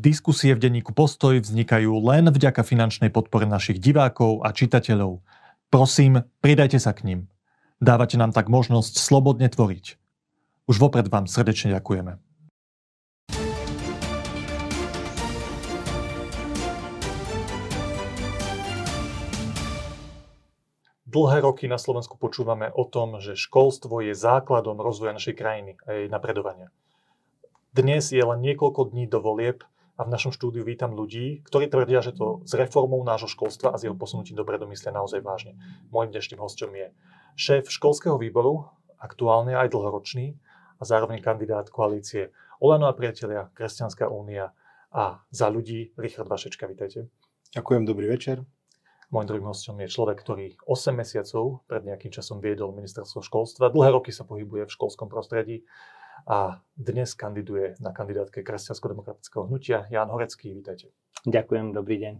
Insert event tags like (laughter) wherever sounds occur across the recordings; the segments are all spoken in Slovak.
Diskusie v denníku Postoj vznikajú len vďaka finančnej podpore našich divákov a čitateľov. Prosím, pridajte sa k ním. Dávate nám tak možnosť slobodne tvoriť. Už vopred vám srdečne ďakujeme. Dlhé roky na Slovensku počúvame o tom, že školstvo je základom rozvoja našej krajiny a jej napredovania. Dnes je len niekoľko dní do volieb a v našom štúdiu vítam ľudí, ktorí tvrdia, že to s reformou nášho školstva a s jeho posunutím dopredu myslia naozaj vážne. Mojím dnešným hostom je šéf školského výboru, aktuálne aj dlhoročný a zároveň kandidát koalície Olano a priatelia, Kresťanská únia a za ľudí Richard Vašečka. Vítajte. Ďakujem, dobrý večer. Mojím druhým hostom je človek, ktorý 8 mesiacov pred nejakým časom viedol ministerstvo školstva. Dlhé roky sa pohybuje v školskom prostredí a dnes kandiduje na kandidátke Kresťansko-demokratického hnutia. Jan Horecký, vítajte. Ďakujem, dobrý deň.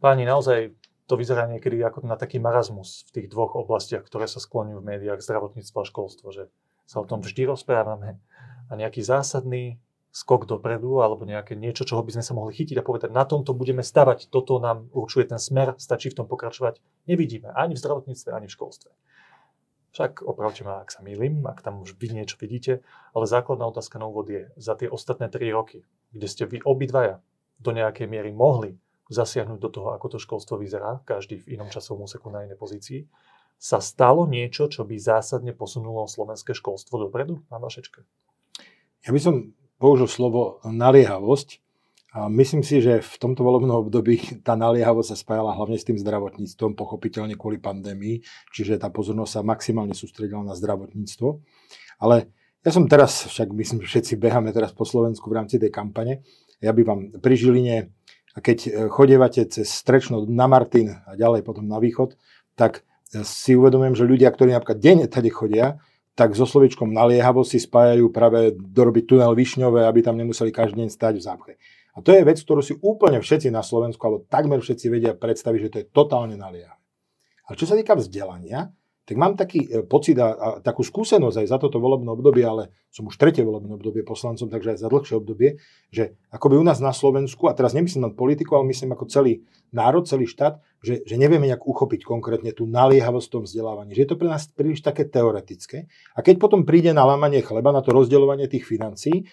Páni, naozaj to vyzerá niekedy ako na taký marazmus v tých dvoch oblastiach, ktoré sa skloňujú v médiách, zdravotníctvo a školstvo, že sa o tom vždy rozprávame a nejaký zásadný skok dopredu alebo nejaké niečo, čoho by sme sa mohli chytiť a povedať, na tomto budeme stavať, toto nám určuje ten smer, stačí v tom pokračovať, nevidíme ani v zdravotníctve, ani v školstve. Však opravte ma, ak sa mýlim, ak tam už vy niečo vidíte, ale základná otázka na úvod je, za tie ostatné 3 roky, kde ste vy obidvaja do nejakej miery mohli zasiahnuť do toho, ako to školstvo vyzerá, každý v inom časovom úseku na inej pozícii, sa stalo niečo, čo by zásadne posunulo slovenské školstvo dopredu, pán Vašečka? Ja by som použil slovo naliehavosť, myslím si, že v tomto volebnom období tá naliehavosť sa spájala hlavne s tým zdravotníctvom, pochopiteľne kvôli pandémii, čiže tá pozornosť sa maximálne sústredila na zdravotníctvo. Ale ja som teraz, však myslím, že všetci beháme teraz po Slovensku v rámci tej kampane, ja by vám pri Žiline, a keď e, chodievate cez Strečno na Martin a ďalej potom na východ, tak e, si uvedomujem, že ľudia, ktorí napríklad denne tady chodia, tak so slovičkom naliehavosť si spájajú práve dorobiť tunel Višňové, aby tam nemuseli každý deň stať v zápche. A to je vec, ktorú si úplne všetci na Slovensku, alebo takmer všetci vedia predstaviť, že to je totálne naliehavé. Ale čo sa týka vzdelania, tak mám taký e, pocit a, a takú skúsenosť aj za toto volebné obdobie, ale som už tretie volebné obdobie poslancom, takže aj za dlhšie obdobie, že akoby u nás na Slovensku, a teraz nemyslím len politiku, ale myslím ako celý národ, celý štát, že, že nevieme nejak uchopiť konkrétne tú naliehavosť v tom vzdelávaní, že je to pre nás príliš také teoretické. A keď potom príde na lámanie chleba, na to rozdeľovanie tých financií, e,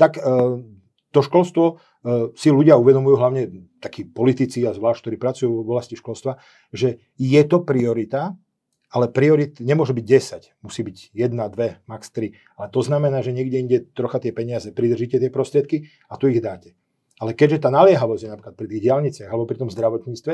tak e, to školstvo e, si ľudia uvedomujú, hlavne takí politici a zvlášť, ktorí pracujú v oblasti školstva, že je to priorita, ale priorit nemôže byť 10, musí byť 1, 2, max 3. Ale to znamená, že niekde inde trocha tie peniaze pridržíte tie prostriedky a tu ich dáte. Ale keďže tá naliehavosť je napríklad pri tých diálniciach alebo pri tom zdravotníctve,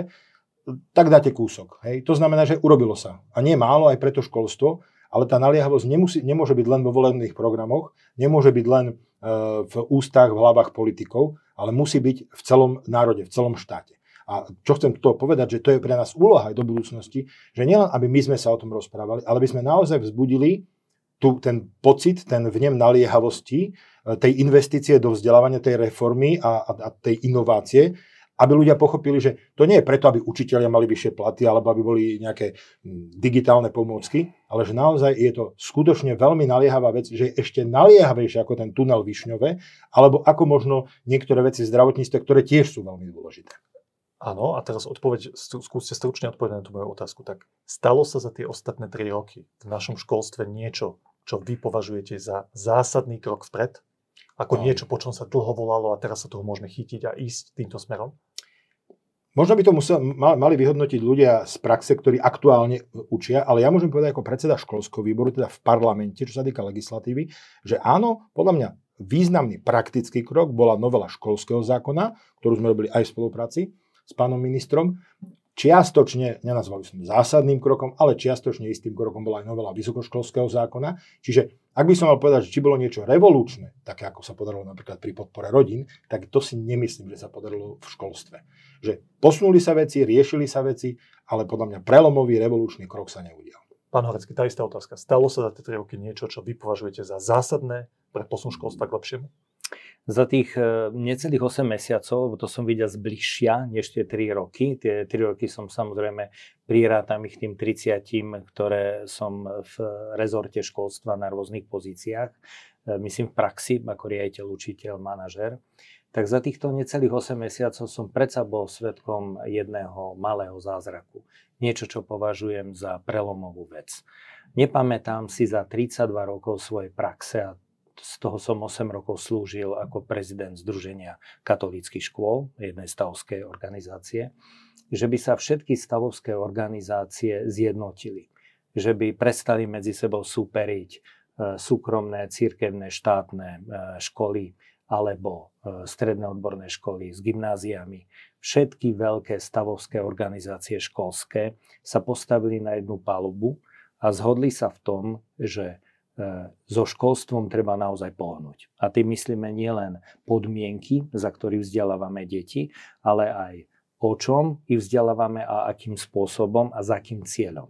tak dáte kúsok. Hej? To znamená, že urobilo sa. A nie málo aj pre to školstvo, ale tá naliehavosť nemusí, nemôže byť len vo volebných programoch, nemôže byť len uh, v ústach, v hlavách politikov, ale musí byť v celom národe, v celom štáte. A čo chcem to povedať, že to je pre nás úloha aj do budúcnosti, že nielen, aby my sme sa o tom rozprávali, ale aby sme naozaj vzbudili tu, ten pocit, ten vnem naliehavosti, e, tej investície do vzdelávania, tej reformy a, a, a tej inovácie, aby ľudia pochopili, že to nie je preto, aby učiteľia mali vyššie platy alebo aby boli nejaké hm, digitálne pomôcky, ale že naozaj je to skutočne veľmi naliehavá vec, že je ešte naliehavejšie ako ten tunel Višňové, alebo ako možno niektoré veci zdravotníctve, ktoré tiež sú veľmi dôležité. Áno, a teraz odpoveď, skúste stručne odpovedať na tú moju otázku. Tak stalo sa za tie ostatné 3 roky v našom školstve niečo, čo vy považujete za zásadný krok vpred? Ako no. niečo, po čom sa dlho volalo a teraz sa toho môžeme chytiť a ísť týmto smerom? Možno by to musel, mali vyhodnotiť ľudia z praxe, ktorí aktuálne učia, ale ja môžem povedať ako predseda školského výboru, teda v parlamente, čo sa týka legislatívy, že áno, podľa mňa významný praktický krok bola novela školského zákona, ktorú sme robili aj v spolupráci s pánom ministrom. Čiastočne, nenazvali sme zásadným krokom, ale čiastočne istým krokom bola aj novela vysokoškolského zákona. Čiže ak by som mal povedať, že či bolo niečo revolučné, také ako sa podarilo napríklad pri podpore rodín, tak to si nemyslím, že sa podarilo v školstve. Že posunuli sa veci, riešili sa veci, ale podľa mňa prelomový revolučný krok sa neudial. Pán Horecký, tá istá otázka. Stalo sa za tie 3 roky niečo, čo vy považujete za zásadné pre posun školstva k lepšiemu? Za tých e, necelých 8 mesiacov, lebo to som videl zbližšia než tie 3 roky, tie 3 roky som samozrejme prirátam ich tým 30, ktoré som v rezorte školstva na rôznych pozíciách. myslím v praxi, ako riaditeľ, učiteľ, manažer, tak za týchto necelých 8 mesiacov som predsa bol svetkom jedného malého zázraku. Niečo, čo považujem za prelomovú vec. Nepamätám si za 32 rokov svojej praxe a z toho som 8 rokov slúžil ako prezident Združenia katolíckých škôl, jednej stavovskej organizácie, že by sa všetky stavovské organizácie zjednotili. Že by prestali medzi sebou súperiť e, súkromné, církevné, štátne e, školy, alebo e, stredné odborné školy s gymnáziami. Všetky veľké stavovské organizácie školské sa postavili na jednu palubu a zhodli sa v tom, že so školstvom treba naozaj pohnúť. A tým myslíme nielen podmienky, za ktorých vzdelávame deti, ale aj o čom ich vzdelávame a akým spôsobom a za akým cieľom.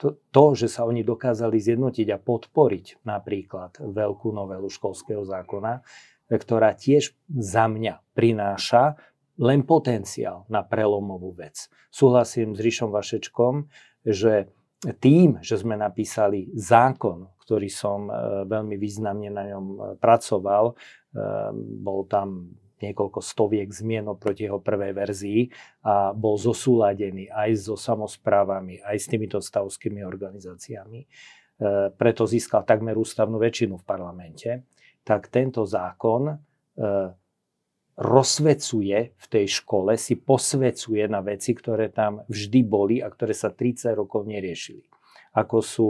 To, to, že sa oni dokázali zjednotiť a podporiť napríklad veľkú novelu školského zákona, ktorá tiež za mňa prináša len potenciál na prelomovú vec. Súhlasím s Ríšom Vašečkom, že tým, že sme napísali zákon, ktorý som e, veľmi významne na ňom e, pracoval, e, bol tam niekoľko stoviek zmien oproti jeho prvej verzii a bol zosúladený aj so samozprávami, aj s týmito stavskými organizáciami. Preto získal takmer ústavnú väčšinu v parlamente tak tento zákon rozsvecuje v tej škole, si posvecuje na veci, ktoré tam vždy boli a ktoré sa 30 rokov neriešili. Ako sú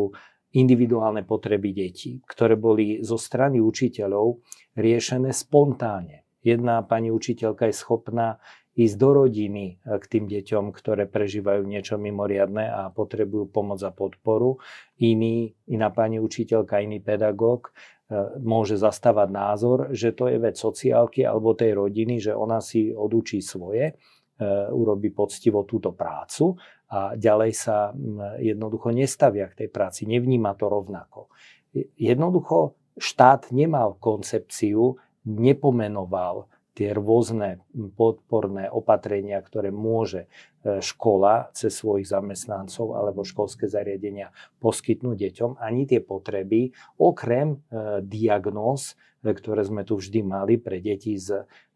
individuálne potreby detí, ktoré boli zo strany učiteľov riešené spontánne. Jedna pani učiteľka je schopná ísť do rodiny e, k tým deťom, ktoré prežívajú niečo mimoriadne a potrebujú pomoc a podporu. Iný, iná pani učiteľka, iný pedagóg E, môže zastávať názor, že to je vec sociálky alebo tej rodiny, že ona si odučí svoje, e, urobí poctivo túto prácu a ďalej sa jednoducho nestavia k tej práci, nevníma to rovnako. Jednoducho štát nemal koncepciu, nepomenoval tie rôzne podporné opatrenia, ktoré môže e, škola cez svojich zamestnancov alebo školské zariadenia poskytnúť deťom, ani tie potreby, okrem e, diagnóz, e, ktoré sme tu vždy mali pre deti s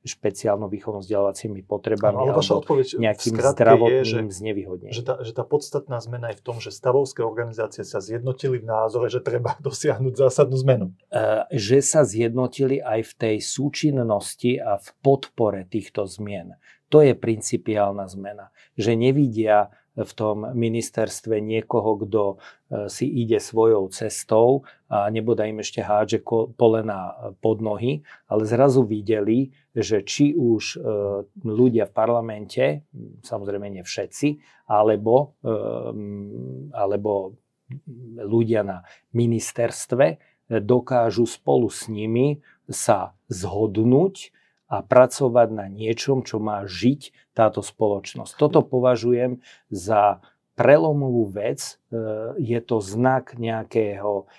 špeciálno výchovno vzdelávacími potrebami no, ale vaša odpoveď nejakým zdravotným je, že, znevýhodnením. Že tá, že tá podstatná zmena je v tom, že stavovské organizácie sa zjednotili v názore, že treba (laughs) dosiahnuť zásadnú zmenu. Uh, že sa zjednotili aj v tej súčinnosti a v podpore týchto zmien. To je principiálna zmena. Že nevidia v tom ministerstve niekoho, kto e, si ide svojou cestou a nebude im ešte hádže polena pod nohy, ale zrazu videli, že či už e, ľudia v parlamente, samozrejme nie všetci, alebo, e, alebo ľudia na ministerstve dokážu spolu s nimi sa zhodnúť a pracovať na niečom, čo má žiť táto spoločnosť. Toto považujem za prelomovú vec. E, je to znak nejakého,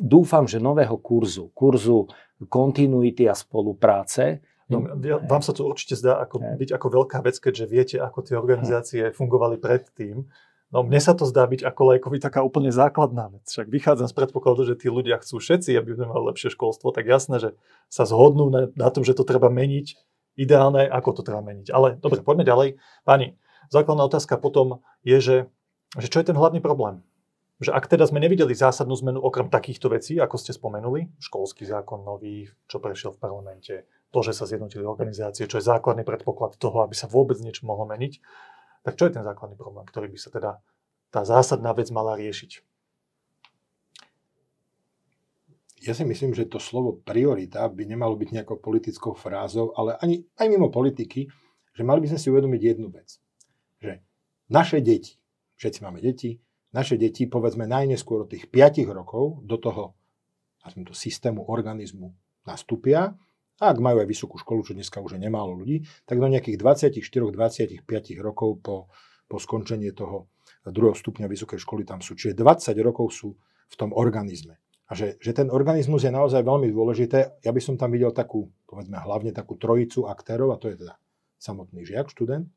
dúfam, že nového kurzu. Kurzu kontinuity a spolupráce. No, vám sa to určite zdá ako, byť ako veľká vec, keďže viete, ako tie organizácie fungovali predtým. No mne sa to zdá byť ako lajkovi taká úplne základná vec. Však vychádzam z predpokladu, že tí ľudia chcú všetci, aby sme mali lepšie školstvo, tak jasné, že sa zhodnú na, na tom, že to treba meniť. Ideálne, ako to treba meniť. Ale dobre, poďme ďalej. Pani, základná otázka potom je, že, že čo je ten hlavný problém? Že ak teda sme nevideli zásadnú zmenu okrem takýchto vecí, ako ste spomenuli, školský zákon nový, čo prešiel v parlamente, to, že sa zjednotili organizácie, čo je základný predpoklad toho, aby sa vôbec niečo mohlo meniť, tak čo je ten základný problém, ktorý by sa teda tá zásadná vec mala riešiť? Ja si myslím, že to slovo priorita by nemalo byť nejakou politickou frázou, ale ani aj mimo politiky, že mali by sme si uvedomiť jednu vec. Že naše deti, všetci máme deti, naše deti povedzme najneskôr od tých 5 rokov do toho to systému organizmu nastúpia a ak majú aj vysokú školu, čo dneska už je nemálo ľudí, tak do nejakých 24-25 rokov po, po skončení toho druhého stupňa vysokej školy tam sú. Čiže 20 rokov sú v tom organizme. A že, že ten organizmus je naozaj veľmi dôležité. Ja by som tam videl takú, povedzme, hlavne takú trojicu aktérov, a to je teda samotný žiak, študent,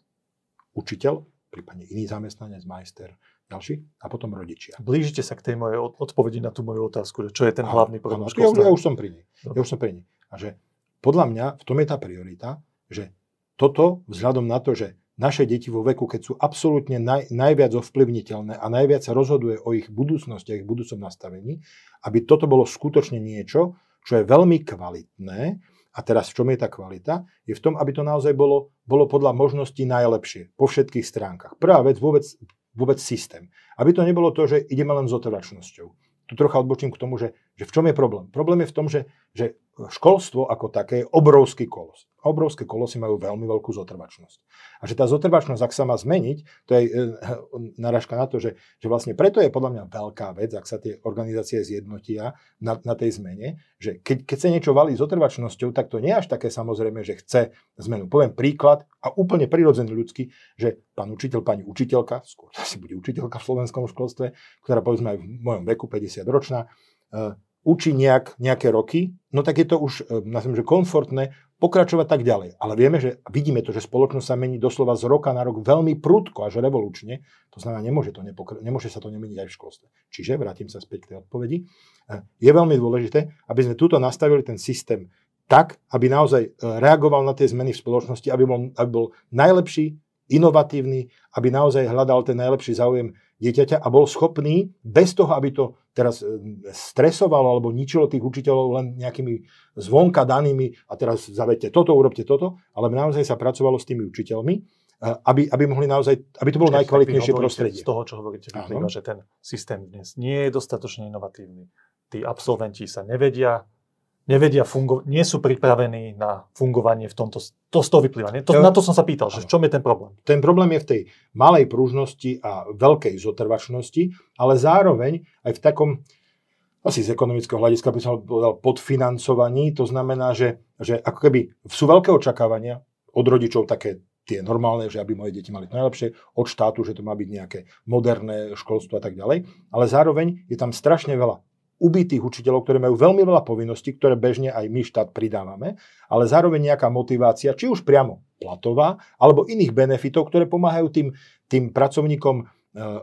učiteľ, prípadne iný zamestnanec, majster, ďalší a potom rodičia. Blížite sa k tej mojej odpovedi na tú moju otázku, že čo je ten Áno, hlavný problém áno, ja, ja už som pri nej. Ja už som pri nej. A že podľa mňa v tom je tá priorita, že toto vzhľadom na to, že naše deti vo veku, keď sú absolútne naj, najviac ovplyvniteľné a najviac sa rozhoduje o ich budúcnosti a ich budúcom nastavení, aby toto bolo skutočne niečo, čo je veľmi kvalitné. A teraz v čom je tá kvalita? Je v tom, aby to naozaj bolo, bolo podľa možností najlepšie po všetkých stránkach. Prvá vec, vôbec, vôbec systém. Aby to nebolo to, že ideme len s otrvačnosťou. Tu trocha odbočím k tomu, že, že v čom je problém. Problém je v tom, že, že školstvo ako také je obrovský kolos. Obrovské kolosy majú veľmi veľkú zotrvačnosť. A že tá zotrvačnosť, ak sa má zmeniť, to je e, (laughs) narážka na to, že, že vlastne preto je podľa mňa veľká vec, ak sa tie organizácie zjednotia na, na tej zmene, že keď, keď sa niečo valí zotrvačnosťou, tak to nie je až také samozrejme, že chce zmenu. Poviem príklad a úplne prirodzený ľudský, že pán učiteľ, pani učiteľka, skôr asi bude učiteľka v slovenskom školstve, ktorá povedzme aj v mojom veku 50 ročná, uh, učí nejak, nejaké roky, no tak je to už, e, nazviem, že komfortné pokračovať tak ďalej. Ale vieme, že vidíme to, že spoločnosť sa mení doslova z roka na rok veľmi prudko, až revolučne. To znamená, nemôže, to nepokr- nemôže sa to nemeniť aj v školstve. Čiže, vrátim sa späť k tej odpovedi, e, je veľmi dôležité, aby sme túto nastavili ten systém tak, aby naozaj e, reagoval na tie zmeny v spoločnosti, aby bol, aby bol najlepší, inovatívny, aby naozaj hľadal ten najlepší záujem dieťaťa a bol schopný, bez toho, aby to teraz e, stresovalo alebo ničilo tých učiteľov len nejakými zvonka danými a teraz zavedte toto, urobte toto, ale naozaj sa pracovalo s tými učiteľmi, e, aby, aby mohli naozaj, aby to bolo Čiže najkvalitnejšie prostredie. Z toho, čo hovoríte, vyplýva, že ten systém dnes nie je dostatočne inovatívny. Tí absolventi sa nevedia nevedia fungovať, nie sú pripravení na fungovanie v tomto, to z toho vyplýva. Nie? To, na to som sa pýtal, že v čom je ten problém? Ten problém je v tej malej pružnosti a veľkej zotrvačnosti, ale zároveň aj v takom, asi z ekonomického hľadiska by som povedal, podfinancovaní. To znamená, že, že ako keby sú veľké očakávania od rodičov také tie normálne, že aby moje deti mali to najlepšie, od štátu, že to má byť nejaké moderné školstvo a tak ďalej. Ale zároveň je tam strašne veľa ubitých učiteľov, ktorí majú veľmi veľa povinností, ktoré bežne aj my štát pridávame, ale zároveň nejaká motivácia, či už priamo platová, alebo iných benefitov, ktoré pomáhajú tým, tým pracovníkom e,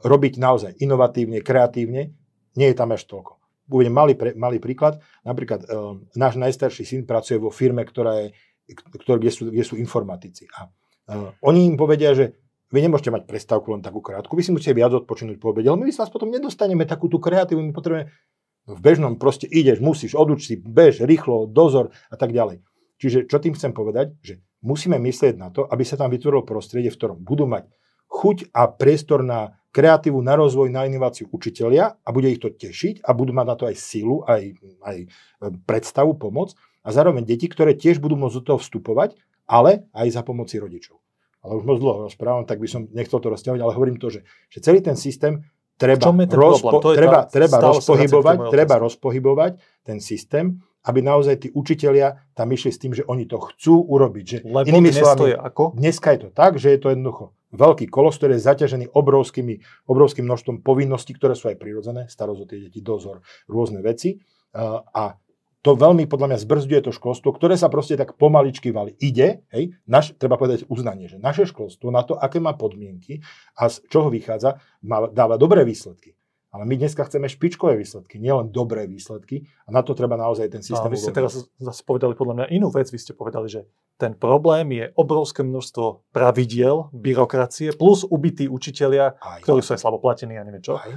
robiť naozaj inovatívne, kreatívne, nie je tam až toľko. Uvedem malý, pre, malý príklad. Napríklad e, náš najstarší syn pracuje vo firme, ktorá je, ktor, kde, sú, kde sú informatici. A e, oni im povedia, že vy nemôžete mať prestávku len takú krátku, vy si musíte viac odpočinúť po obede, ale my vás potom nedostaneme takú tú kreatívu, my potrebujeme v bežnom proste ideš, musíš, oduč si, bež, rýchlo, dozor a tak ďalej. Čiže čo tým chcem povedať? Že musíme myslieť na to, aby sa tam vytvorilo prostredie, v ktorom budú mať chuť a priestor na kreatívu, na rozvoj, na inováciu učitelia a bude ich to tešiť a budú mať na to aj silu, aj, aj e, predstavu, pomoc a zároveň deti, ktoré tiež budú môcť do toho vstupovať, ale aj za pomoci rodičov. Ale už moc dlho rozprávam, tak by som nechcel to rozťahovať, ale hovorím to, že, že celý ten systém treba, rozpo? To treba, treba rozpohybovať, treba rozpohybovať ten systém, aby naozaj tí učitelia tam išli s tým, že oni to chcú urobiť. Že Lebo inými dnes slovami, to je ako? Dneska je to tak, že je to jednoducho veľký kolos, ktorý je zaťažený obrovskými, obrovským množstvom povinností, ktoré sú aj prirodzené, starosť o tie deti, dozor, rôzne veci. A to veľmi podľa mňa zbrzduje to školstvo, ktoré sa proste tak pomaličky valí. Ide, hej, naš, treba povedať uznanie, že naše školstvo na to, aké má podmienky a z čoho vychádza, má, dáva dobré výsledky. Ale my dneska chceme špičkové výsledky, nielen dobré výsledky a na to treba naozaj ten No, systém a vy ste teraz zase povedali podľa mňa inú vec. Vy ste povedali, že ten problém je obrovské množstvo pravidiel, byrokracie, plus ubití učitelia, Aj, ktorí sú aj slabo platení a neviem čo. aj.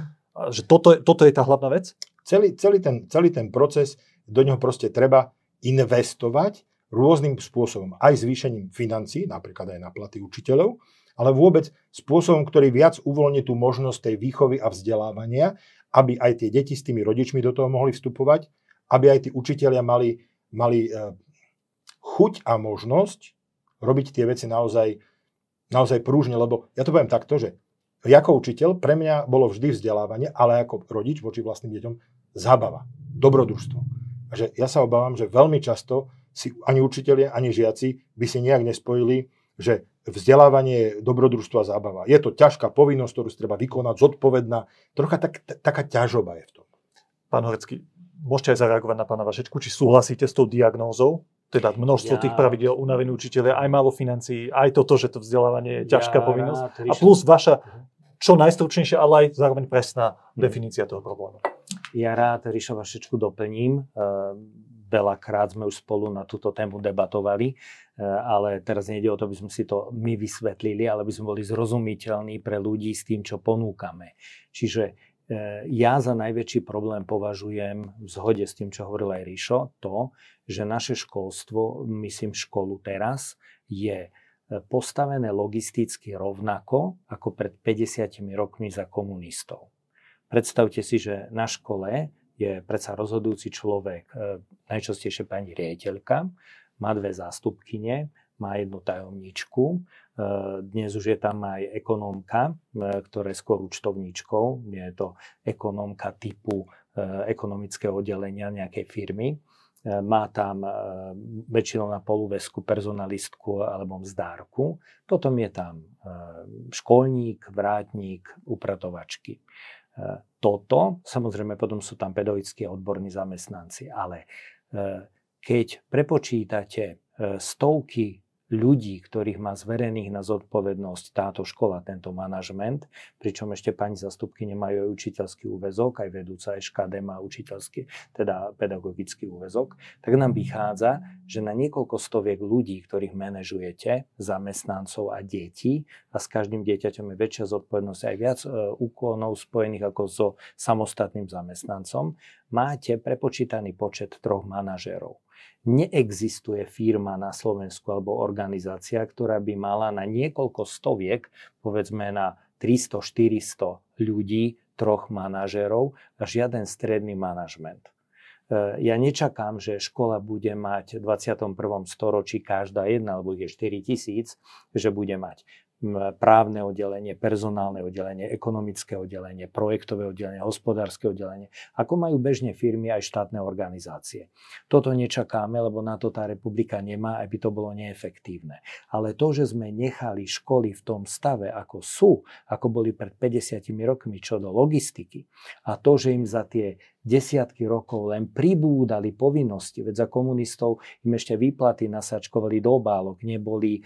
Že toto, je- toto je tá hlavná vec? celý, celý, ten, celý ten proces, do neho proste treba investovať rôznym spôsobom. Aj zvýšením financí, napríklad aj na platy učiteľov, ale vôbec spôsobom, ktorý viac uvoľní tú možnosť tej výchovy a vzdelávania, aby aj tie deti s tými rodičmi do toho mohli vstupovať, aby aj tí učitelia mali, mali eh, chuť a možnosť robiť tie veci naozaj, naozaj prúžne, lebo ja to poviem takto, že ako učiteľ, pre mňa bolo vždy vzdelávanie, ale ako rodič voči vlastným deťom zábava, dobrodružstvo. A že ja sa obávam, že veľmi často si ani učitelia, ani žiaci by si nejak nespojili, že vzdelávanie je dobrodružstvo a zábava. Je to ťažká povinnosť, ktorú treba vykonať, zodpovedná. Trocha tak, t- taká ťažoba je v tom. Pán Horecký, môžete aj zareagovať na pána Vašečku, či súhlasíte s tou diagnózou? Teda množstvo Ja- tých pravidel, unavení učiteľia, aj málo financií, aj toto, že to vzdelávanie je ťažká Ja povinnosť. A plus vaša, čo najstručnejšia, ale aj zároveň presná Mhm. definícia toho problému. Ja rád Ríša Vašečku doplním. E, Veľakrát sme už spolu na túto tému debatovali, e, ale teraz nejde o to, aby sme si to my vysvetlili, ale aby sme boli zrozumiteľní pre ľudí s tým, čo ponúkame. Čiže e, ja za najväčší problém považujem v zhode s tým, čo hovoril aj Ríšo, to, že naše školstvo, myslím školu teraz, je postavené logisticky rovnako ako pred 50 rokmi za komunistov. Predstavte si, že na škole je predsa rozhodujúci človek, e, najčastejšie pani riaditeľka, má dve zástupkyne, má jednu tajomničku, e, dnes už je tam aj ekonómka, e, ktorá je skôr účtovníčkou, je to ekonómka typu ekonomického oddelenia nejakej firmy. Má tam väčšinou na polúvesku personalistku alebo mzdárku. Potom je tam školník, vrátnik, upratovačky. Toto, samozrejme potom sú tam pedagogickí a odborní zamestnanci, ale keď prepočítate stovky ľudí, ktorých má zverených na zodpovednosť táto škola, tento manažment, pričom ešte pani zastupky nemajú aj učiteľský úvezok, aj vedúca SKD má učiteľský, teda pedagogický úvezok, tak nám vychádza, že na niekoľko stoviek ľudí, ktorých manažujete, zamestnancov a detí, a s každým dieťaťom je väčšia zodpovednosť aj viac e, úkonov spojených ako so samostatným zamestnancom, máte prepočítaný počet troch manažérov neexistuje firma na Slovensku alebo organizácia, ktorá by mala na niekoľko stoviek, povedzme na 300-400 ľudí, troch manažérov a žiaden stredný manažment. E, ja nečakám, že škola bude mať v 21. storočí každá jedna, alebo je 4 tisíc, že bude mať právne oddelenie, personálne oddelenie, ekonomické oddelenie, projektové oddelenie, hospodárske oddelenie, ako majú bežne firmy aj štátne organizácie. Toto nečakáme, lebo na to tá republika nemá, aby to bolo neefektívne. Ale to, že sme nechali školy v tom stave, ako sú, ako boli pred 50 rokmi čo do logistiky, a to, že im za tie desiatky rokov len pribúdali povinnosti, veď za komunistov im ešte výplaty nasačkovali do obálok, neboli e,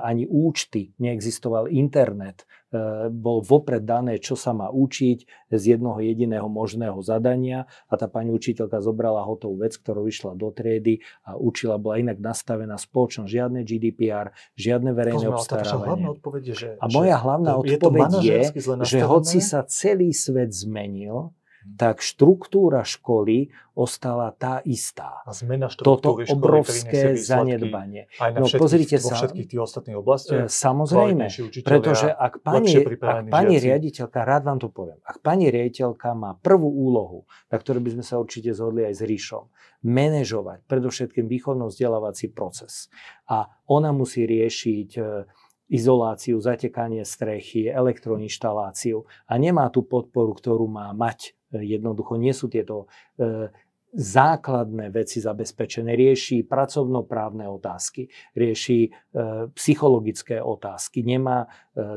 ani účty, neexistoval internet, e, bol vopred dané, čo sa má učiť z jednoho jediného možného zadania a tá pani učiteľka zobrala hotovú vec, ktorú išla do triedy a učila, bola inak nastavená spoločnosť, žiadne GDPR, žiadne verejné obstarávanie. že, a moja hlavná odpoveď je, že hoci sa celý svet zmenil, tak štruktúra školy ostala tá istá. A zmena Toto školy, obrovské zanedbanie. Aj na no, všetkých, pozrite sa, všetkých tých ostatných oblastiach? E, samozrejme, pretože ak pani, ak pani riaditeľka, rád vám to poviem, ak pani riaditeľka má prvú úlohu, na ktorej by sme sa určite zhodli aj s Ríšom, manažovať predovšetkým výchovno-vzdelávací proces a ona musí riešiť e, izoláciu, zatekanie strechy, elektroinštaláciu a nemá tú podporu, ktorú má mať Jednoducho nie sú tieto e, základné veci zabezpečené. Rieši pracovnoprávne otázky, rieši e, psychologické otázky, nemá e,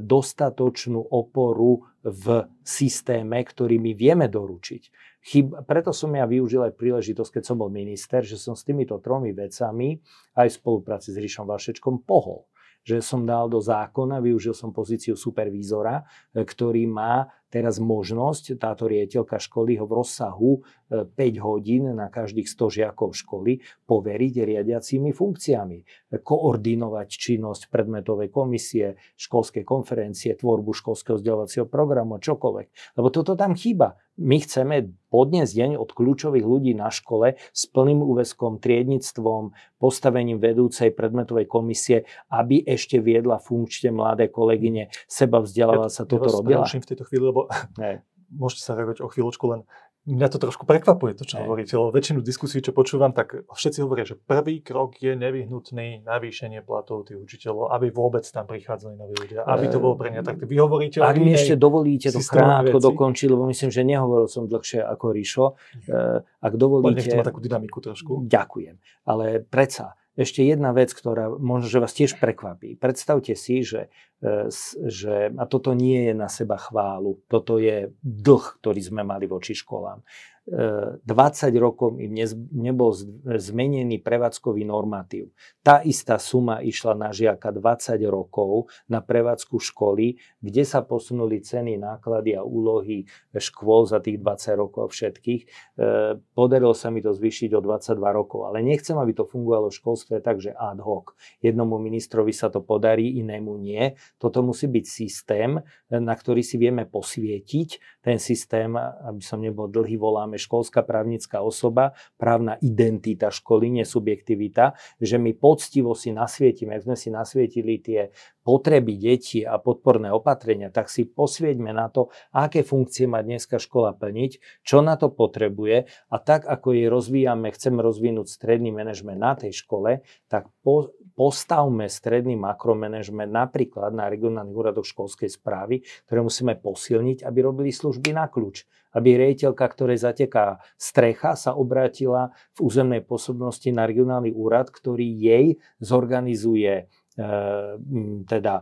dostatočnú oporu v systéme, ktorý my vieme doručiť. Chyb, preto som ja využil aj príležitosť, keď som bol minister, že som s týmito tromi vecami aj v spolupráci s Ríšom Vašečkom pohol že som dal do zákona, využil som pozíciu supervízora, ktorý má teraz možnosť táto riaditeľka školy ho v rozsahu 5 e, hodín na každých 100 žiakov školy poveriť riadiacimi funkciami. Koordinovať činnosť predmetovej komisie, školskej konferencie, tvorbu školského vzdelávacieho programu, čokoľvek. Lebo toto tam chýba. My chceme podnes deň od kľúčových ľudí na škole s plným úväzkom, triednictvom, postavením vedúcej predmetovej komisie, aby ešte viedla funkčne mladé kolegyne, seba vzdelávala sa, toto ja robila. v tejto chvíli, lebo Hej. (laughs) môžete sa reagovať o chvíľočku, len mňa to trošku prekvapuje, to, čo Hej. hovoríte, lebo väčšinu diskusí, čo počúvam, tak všetci hovoria, že prvý krok je nevyhnutný navýšenie platov tých učiteľov, aby vôbec tam prichádzali noví ľudia, aby to bolo pre ne tak. Vy hovoríte Ak mi ešte dovolíte to krátko dokončiť, lebo myslím, že nehovoril som dlhšie ako Ríšo. Mhm. Ak dovolíte... Nech to má takú dynamiku trošku. Ďakujem. Ale predsa, ešte jedna vec, ktorá možno, že vás tiež prekvapí. Predstavte si, že, e, že a toto nie je na seba chválu, toto je dlh, ktorý sme mali voči školám. 20 rokov im nebol zmenený prevádzkový normatív. Tá istá suma išla na žiaka 20 rokov na prevádzku školy, kde sa posunuli ceny, náklady a úlohy škôl za tých 20 rokov všetkých. E, podarilo sa mi to zvýšiť o 22 rokov, ale nechcem, aby to fungovalo v školstve tak, že ad hoc. Jednomu ministrovi sa to podarí, inému nie. Toto musí byť systém, na ktorý si vieme posvietiť. Ten systém, aby som nebol dlhý, voláme školská právnická osoba, právna identita školy, nesubjektivita, že my poctivo si nasvietime, ak sme si nasvietili tie potreby detí a podporné opatrenia, tak si posvieťme na to, aké funkcie má dneska škola plniť, čo na to potrebuje a tak, ako jej rozvíjame, chceme rozvinúť stredný manažment na tej škole, tak po, postavme stredný makromanagement napríklad na regionálnych úradoch školskej správy, ktoré musíme posilniť, aby robili služby na kľúč. Aby rejiteľka, ktorej zateká strecha, sa obrátila v územnej pôsobnosti na regionálny úrad, ktorý jej zorganizuje teda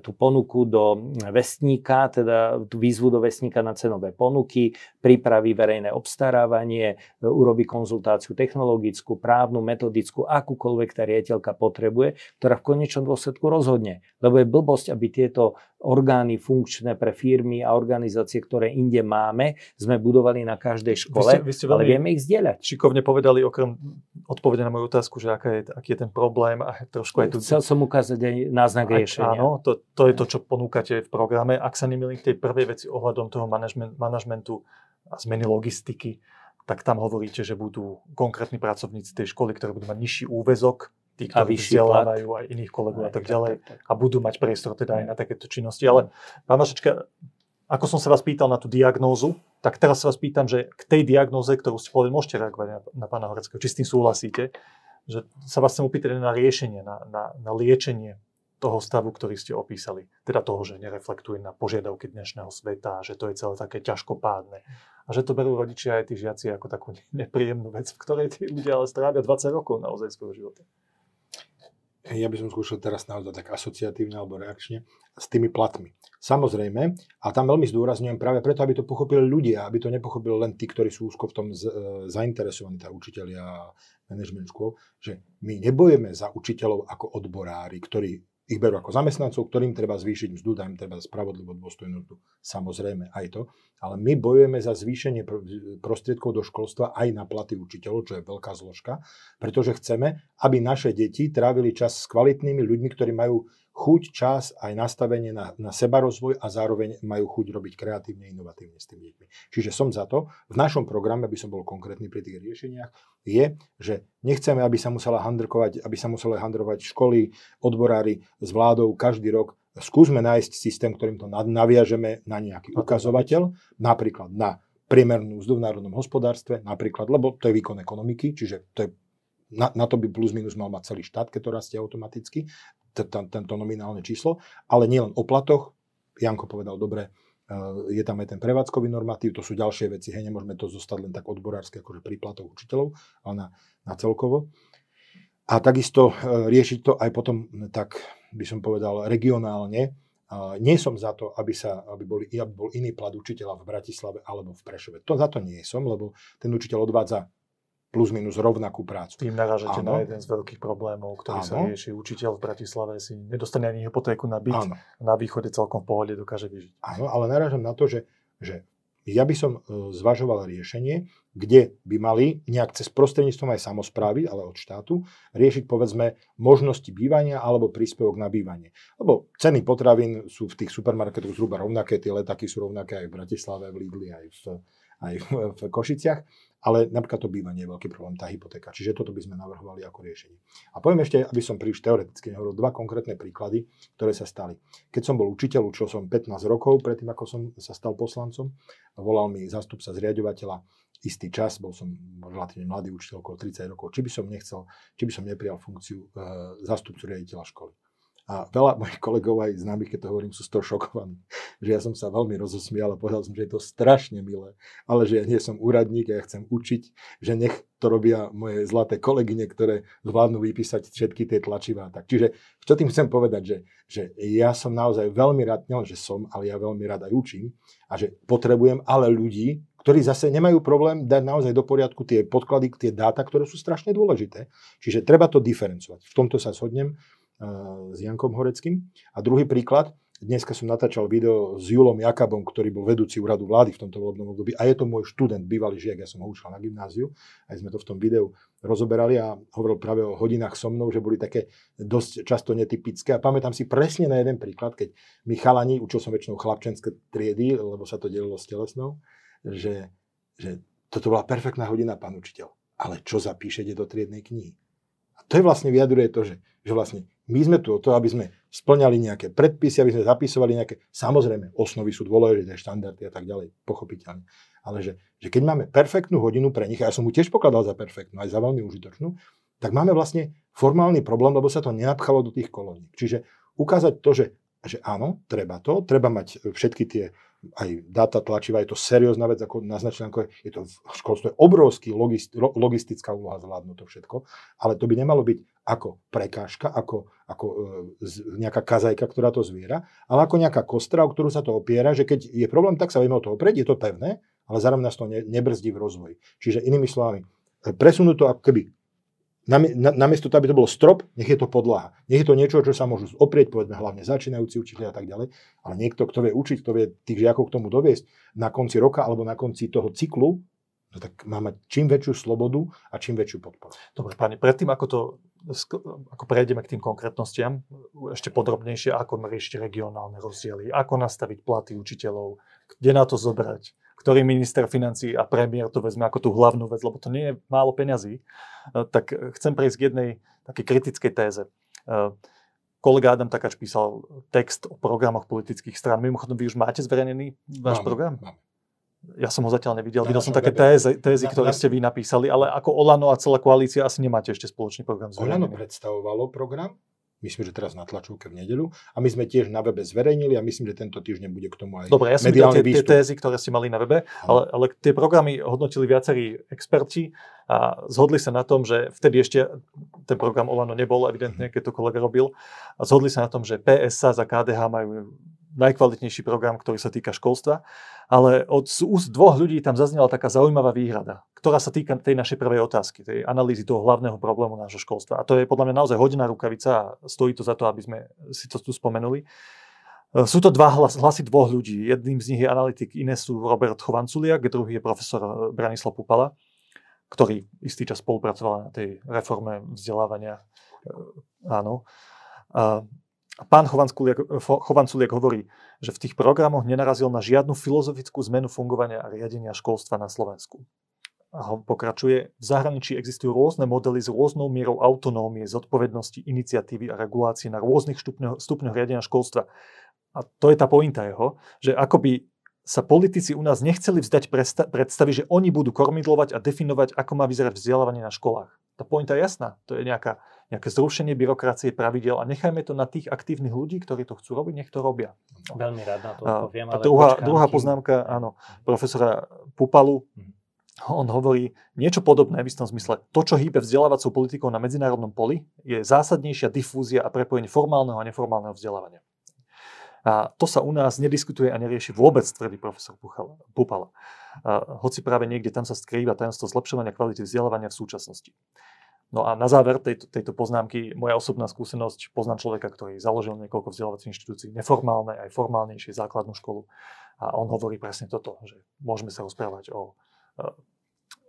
tú ponuku do vestníka, teda tú výzvu do vestníka na cenové ponuky, pripraví verejné obstarávanie, urobí konzultáciu technologickú, právnu, metodickú, akúkoľvek tá riaditeľka potrebuje, ktorá v konečnom dôsledku rozhodne. Lebo je blbosť, aby tieto orgány funkčné pre firmy a organizácie, ktoré inde máme, sme budovali na každej škole, vy ste, vy ste ale vieme ich zdieľať. Šikovne povedali okrem odpovede na moju otázku, že aká je, aký je ten problém a trošku aj tu... Chcel som ukázať aj náznak riešenia. Áno, to, to je to, čo ponúkate v programe. Ak sa nemýlim k tej prvej veci ohľadom toho manažmentu a zmeny logistiky, tak tam hovoríte, že budú konkrétni pracovníci tej školy, ktorí budú mať nižší úvezok, tí, ktorí vzdelávajú aj iných kolegov a tak ďalej. a budú mať priestor teda aj na takéto činnosti. Ale pán Vašečka, ako som sa vás pýtal na tú diagnózu, tak teraz sa vás pýtam, že k tej diagnóze, ktorú ste povedali, môžete reagovať na, na pána Horeckého, či s tým súhlasíte, že sa vás chcem opýtať na riešenie, na, na, na liečenie toho stavu, ktorý ste opísali. Teda toho, že nereflektuje na požiadavky dnešného sveta, že to je celé také ťažkopádne. A že to berú rodičia aj tí žiaci ako takú nepríjemnú vec, v ktorej tí ľudia ale strávia 20 rokov naozaj svojho života ja by som skúšal teraz naozaj tak asociatívne alebo reakčne, s tými platmi. Samozrejme, a tam veľmi zdôrazňujem práve preto, aby to pochopili ľudia, aby to nepochopili len tí, ktorí sú úzko v tom z, e, zainteresovaní, tá učiteľia a management škôl, že my nebojeme za učiteľov ako odborári, ktorí ich berú ako zamestnancov, ktorým treba zvýšiť mzdu, dajme treba spravodlivú dôstojnú mzdu. Samozrejme aj to. Ale my bojujeme za zvýšenie prostriedkov do školstva aj na platy učiteľov, čo je veľká zložka, pretože chceme, aby naše deti trávili čas s kvalitnými ľuďmi, ktorí majú chuť, čas, aj nastavenie na, na sebarozvoj a zároveň majú chuť robiť kreatívne, inovatívne s tými deťmi. Čiže som za to, v našom programe, aby som bol konkrétny pri tých riešeniach, je, že nechceme, aby sa musela handrkovať, aby sa museli handrovať školy, odborári s vládou každý rok. Skúsme nájsť systém, ktorým to naviažeme na nejaký ukazovateľ, napríklad na priemernú mzdu v národnom hospodárstve, napríklad, lebo to je výkon ekonomiky, čiže to je na, na to by plus minus mal mať celý štát, keď to rastie automaticky tento nominálne číslo, ale nielen o platoch, Janko povedal dobre, eh, je tam aj ten prevádzkový normatív, to sú ďalšie veci, hej, nemôžeme to zostať len tak odborársky, akože pri platoch učiteľov, ale na, na celkovo. A takisto eh, riešiť to aj potom, tak by som povedal, regionálne. Nie som za to, aby, sa, aby, boli, aby bol iný plat učiteľa v Bratislave alebo v Prešove. To za to nie som, lebo ten učiteľ odvádza plus minus rovnakú prácu. Tým narážate na jeden z veľkých problémov, ktorý ano. sa rieši. Učiteľ v Bratislave si nedostane ani hypotéku na byt, ano. na východe celkom v pohode dokáže vyžiť. Áno, ale narážam na to, že, že ja by som e, zvažoval riešenie, kde by mali nejak cez prostredníctvom aj samozprávy, ale od štátu, riešiť povedzme možnosti bývania alebo príspevok na bývanie. Lebo ceny potravín sú v tých supermarketoch zhruba rovnaké, tie letaky sú rovnaké aj v Bratislave, v Lidli, aj v, aj v Košiciach ale napríklad to bývanie je veľký problém, tá hypotéka. Čiže toto by sme navrhovali ako riešenie. A poviem ešte, aby som príliš teoreticky nehovoril, dva konkrétne príklady, ktoré sa stali. Keď som bol učiteľ, učil som 15 rokov predtým, ako som sa stal poslancom, volal mi zástupca zriadovateľa istý čas, bol som relatívne mladý učiteľ, okolo 30 rokov, či by som nechcel, či by som neprijal funkciu e, zástupcu riaditeľa školy. A veľa mojich kolegov aj známych, keď to hovorím, sú z toho šokovaní. Že ja som sa veľmi rozosmial a povedal som, že je to strašne milé, ale že ja nie som úradník a ja chcem učiť, že nech to robia moje zlaté kolegyne, ktoré zvládnu vypísať všetky tie tlačivá. Tak. Čiže čo tým chcem povedať, že, že ja som naozaj veľmi rád, nielen že som, ale ja veľmi rád aj učím a že potrebujem ale ľudí, ktorí zase nemajú problém dať naozaj do poriadku tie podklady, tie dáta, ktoré sú strašne dôležité. Čiže treba to diferencovať. V tomto sa shodnem uh, s Jankom Horeckým. A druhý príklad, Dneska som natáčal video s Julom Jakabom, ktorý bol vedúci úradu vlády v tomto volebnom období a je to môj študent, bývalý žiak, ja som ho učil na gymnáziu, aj sme to v tom videu rozoberali a hovoril práve o hodinách so mnou, že boli také dosť často netypické a pamätám si presne na jeden príklad, keď my chalani, učil som väčšinou chlapčenské triedy, lebo sa to delilo s telesnou, že, že toto bola perfektná hodina, pán učiteľ. Ale čo zapíšete do triednej knihy? A to je vlastne vyjadruje to, že, že vlastne my sme tu o to, aby sme splňali nejaké predpisy, aby sme zapisovali nejaké, samozrejme, osnovy sú dôležité, štandardy a tak ďalej, pochopiteľne. Ale že, že keď máme perfektnú hodinu pre nich, a ja som mu tiež pokladal za perfektnú, aj za veľmi užitočnú, tak máme vlastne formálny problém, lebo sa to nenapchalo do tých kolóniek. Čiže ukázať to, že, že áno, treba to, treba mať všetky tie aj data tlačivá, je to seriózna vec, ako naznačené, ako je, je to v školstve obrovský logist, logistická úloha zvládnuť to všetko, ale to by nemalo byť ako prekážka, ako, ako e, nejaká kazajka, ktorá to zviera, ale ako nejaká kostra, o ktorú sa to opiera, že keď je problém, tak sa vieme o to oprieť, je to pevné, ale zároveň nás to ne, nebrzdí v rozvoji. Čiže inými slovami, e, presunúť to ako keby namiesto toho, aby to bol strop, nech je to podlaha. Nech je to niečo, čo sa môžu oprieť, povedzme hlavne začínajúci učiteľi a tak ďalej, ale niekto, kto vie učiť, kto vie tých žiakov k tomu doviesť na konci roka alebo na konci toho cyklu, no tak má mať čím väčšiu slobodu a čím väčšiu podporu. Dobre, pani, predtým ako to ako prejdeme k tým konkrétnostiam, ešte podrobnejšie, ako riešiť regionálne rozdiely, ako nastaviť platy učiteľov, kde na to zobrať, ktorý minister financí a premiér to vezme ako tú hlavnú vec, lebo to nie je málo peňazí, e, tak chcem prejsť k jednej takej kritickej téze. E, kolega Adam Takač písal text o programoch politických strán. Mimochodom, vy už máte zverejnený váš Mám, program? mám. Ja som ho zatiaľ nevidel. Na Videl som našom také webe. tézy, tézy ktoré ste vy napísali, ale ako Olano a celá koalícia asi nemáte ešte spoločný program Olano predstavovalo program, myslím, že teraz na tlačovke v nedeľu, a my sme tiež na webe zverejnili a myslím, že tento týždeň bude k tomu aj Dobre, ja som videl tie, tie výstup. tézy, ktoré ste mali na webe, ale, ale tie programy hodnotili viacerí experti a zhodli sa na tom, že vtedy ešte ten program Olano nebol evidentne, keď to kolega robil, a zhodli sa na tom, že PSA za KDH majú najkvalitnejší program, ktorý sa týka školstva, ale od úst dvoch ľudí tam zaznela taká zaujímavá výhrada, ktorá sa týka tej našej prvej otázky, tej analýzy toho hlavného problému nášho školstva. A to je podľa mňa naozaj hodina rukavica a stojí to za to, aby sme si to tu spomenuli. E, Sú to dva hlas, hlasy dvoch ľudí. Jedným z nich je analytik Inesu Robert Chovanculiak, druhý je profesor e, Branislav Pupala, ktorý istý čas spolupracoval na tej reforme vzdelávania. E, Áno. A pán Chovanculiak, hovorí, že v tých programoch nenarazil na žiadnu filozofickú zmenu fungovania a riadenia školstva na Slovensku. A ho pokračuje, v zahraničí existujú rôzne modely s rôznou mierou autonómie, zodpovednosti, iniciatívy a regulácie na rôznych stupňoch, stupňoch riadenia školstva. A to je tá pointa jeho, že akoby sa politici u nás nechceli vzdať predstavy, že oni budú kormidlovať a definovať, ako má vyzerať vzdelávanie na školách. Tá pointa je jasná. To je nejaká, nejaké zrušenie byrokracie pravidel a nechajme to na tých aktívnych ľudí, ktorí to chcú robiť, nech to robia. Veľmi rád na to A, odpoviem. a ale druhá, počkám, druhá poznámka, áno, profesora Pupalu, Mhm. on hovorí niečo podobné v istom zmysle. To, čo hýbe vzdelávacou politikou na medzinárodnom poli, je zásadnejšia difúzia a prepojenie formálneho a neformálneho vzdelávania. A to sa u nás nediskutuje a nerieši vôbec, tvrdí profesor Pupala. A hoci práve niekde tam sa skrýva tajomstvo zlepšovania kvality vzdelávania v súčasnosti. No a na záver tejto, tejto poznámky, moja osobná skúsenosť, poznám človeka, ktorý založil niekoľko vzdelávacích inštitúcií, neformálne aj formálnejšie základnú školu. A on hovorí presne toto, že môžeme sa rozprávať o, e,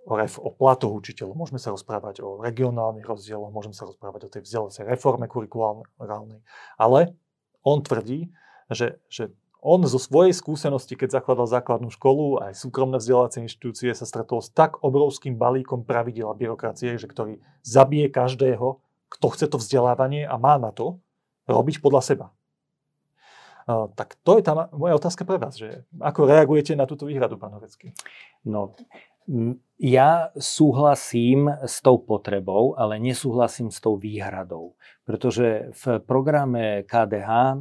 o, ref, o platoch učiteľov, môžeme sa rozprávať o regionálnych rozdieloch, môžeme sa rozprávať o tej vzdelávacej reforme kurikulálnej. Ale on tvrdí, že, že on zo svojej skúsenosti, keď zakladal základnú školu, aj súkromné vzdelávacie inštitúcie, sa stretol s tak obrovským balíkom pravidel a byrokracie, že ktorý zabije každého, kto chce to vzdelávanie a má na to robiť podľa seba. Uh, tak to je tá moja otázka pre vás, že ako reagujete na túto výhradu, pán Hovecký? No, ja súhlasím s tou potrebou, ale nesúhlasím s tou výhradou. Pretože v programe KDH, e,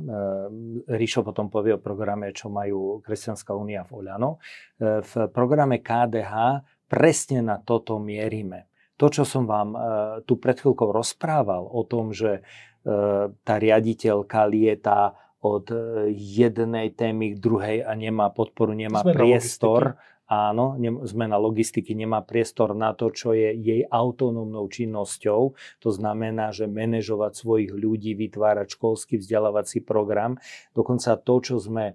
Ríšo potom povie o programe, čo majú Kresťanská únia v Oľano, e, v programe KDH presne na toto mierime. To, čo som vám e, tu pred chvíľkou rozprával o tom, že tá riaditeľka lieta od jednej témy k druhej a nemá podporu, nemá priestor Áno, zmena logistiky nemá priestor na to, čo je jej autonómnou činnosťou. To znamená, že manažovať svojich ľudí, vytvárať školský vzdelávací program. Dokonca to, čo sme e,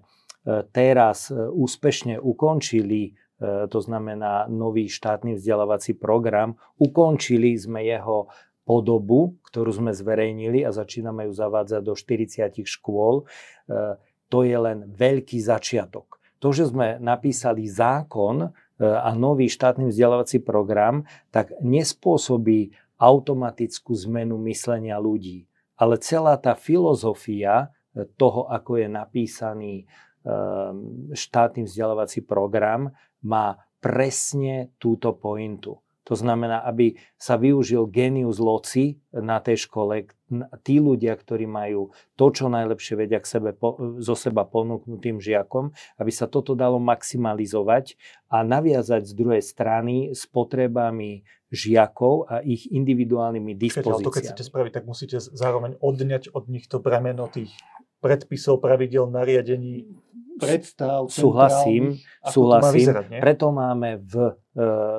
teraz e, úspešne ukončili, e, to znamená nový štátny vzdelávací program, ukončili sme jeho podobu, ktorú sme zverejnili a začíname ju zavádzať do 40 škôl. To je len veľký začiatok to, že sme napísali zákon e, a nový štátny vzdelávací program, tak nespôsobí automatickú zmenu myslenia ľudí. Ale celá tá filozofia e, toho, ako je napísaný e, štátny vzdelávací program, má presne túto pointu. To znamená, aby sa využil genius loci na tej škole, tí ľudia, ktorí majú to, čo najlepšie vedia k sebe, zo seba ponúknutým žiakom, aby sa toto dalo maximalizovať a naviazať z druhej strany s potrebami žiakov a ich individuálnymi dispozíciami. Ale to keď chcete spraviť, tak musíte zároveň odňať od nich to bremeno tých predpisov, pravidel, nariadení, predstav. Súhlasím, súhlasím. Vyzerať, Preto máme v e,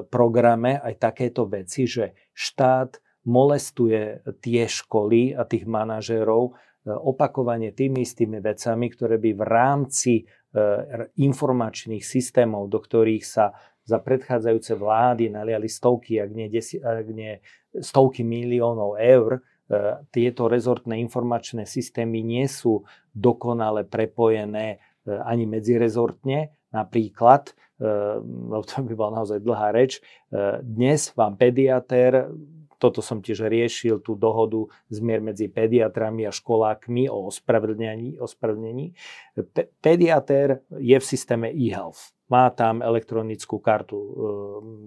programe aj takéto veci, že štát molestuje tie školy a tých manažérov e, opakovane tými istými vecami, ktoré by v rámci e, informačných systémov, do ktorých sa za predchádzajúce vlády naliali stovky, ak nie, desi, ak nie stovky miliónov eur, E, tieto rezortné informačné systémy nie sú dokonale prepojené ani medzirezortne. Napríklad, e, lebo to by bola naozaj dlhá reč, dnes vám pediatér toto som tiež riešil, tú dohodu zmier medzi pediatrami a školákmi o ospravedlnení. ospravedlnení. Pe- pediatér je v systéme e-health má tam elektronickú kartu e,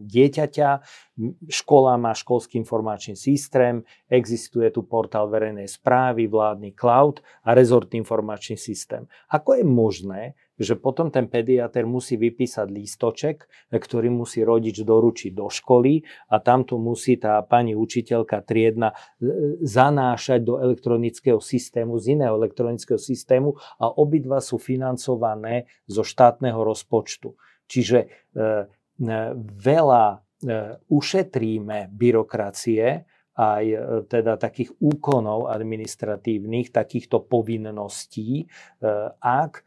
dieťaťa, škola má školský informačný systém, existuje tu portál verejnej správy, vládny cloud a rezortný informačný systém. Ako je možné, že potom ten pediatér musí vypísať lístoček, ktorý musí rodič doručiť do školy a tamto musí tá pani učiteľka triedna e, zanášať do elektronického systému, z iného elektronického systému a obidva sú financované zo štátneho rozpočtu. Čiže e, e, veľa ušetríme byrokracie, aj teda takých úkonov administratívnych, takýchto povinností, ak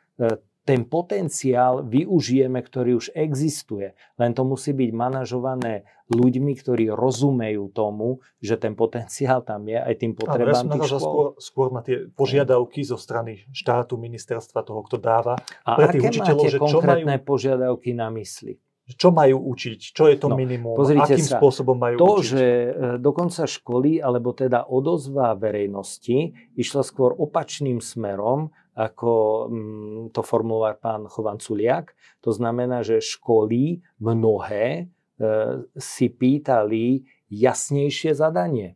ten potenciál využijeme, ktorý už existuje. Len to musí byť manažované ľuďmi, ktorí rozumejú tomu, že ten potenciál tam je aj tým potrebám ja tých škôl. Skôr, skôr na tie požiadavky zo strany štátu, ministerstva, toho, kto dáva. A pre tých aké učiteľov, máte že konkrétne majú... požiadavky na mysli? Čo majú učiť? Čo je to no, minimum? Akým sa, spôsobom majú to, učiť? To, že e, dokonca školy, alebo teda odozva verejnosti išla skôr opačným smerom, ako mm, to formuloval pán Chovan Culiak. To znamená, že školy mnohé e, si pýtali jasnejšie zadanie. E,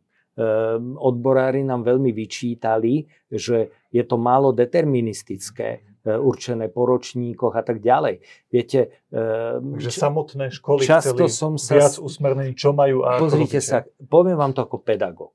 odborári nám veľmi vyčítali, že je to málo deterministické, e, určené po ročníkoch a tak ďalej. Viete, že samotné školy často som sa... viac usmernení, čo majú a Pozrite sa, poviem vám to ako pedagóg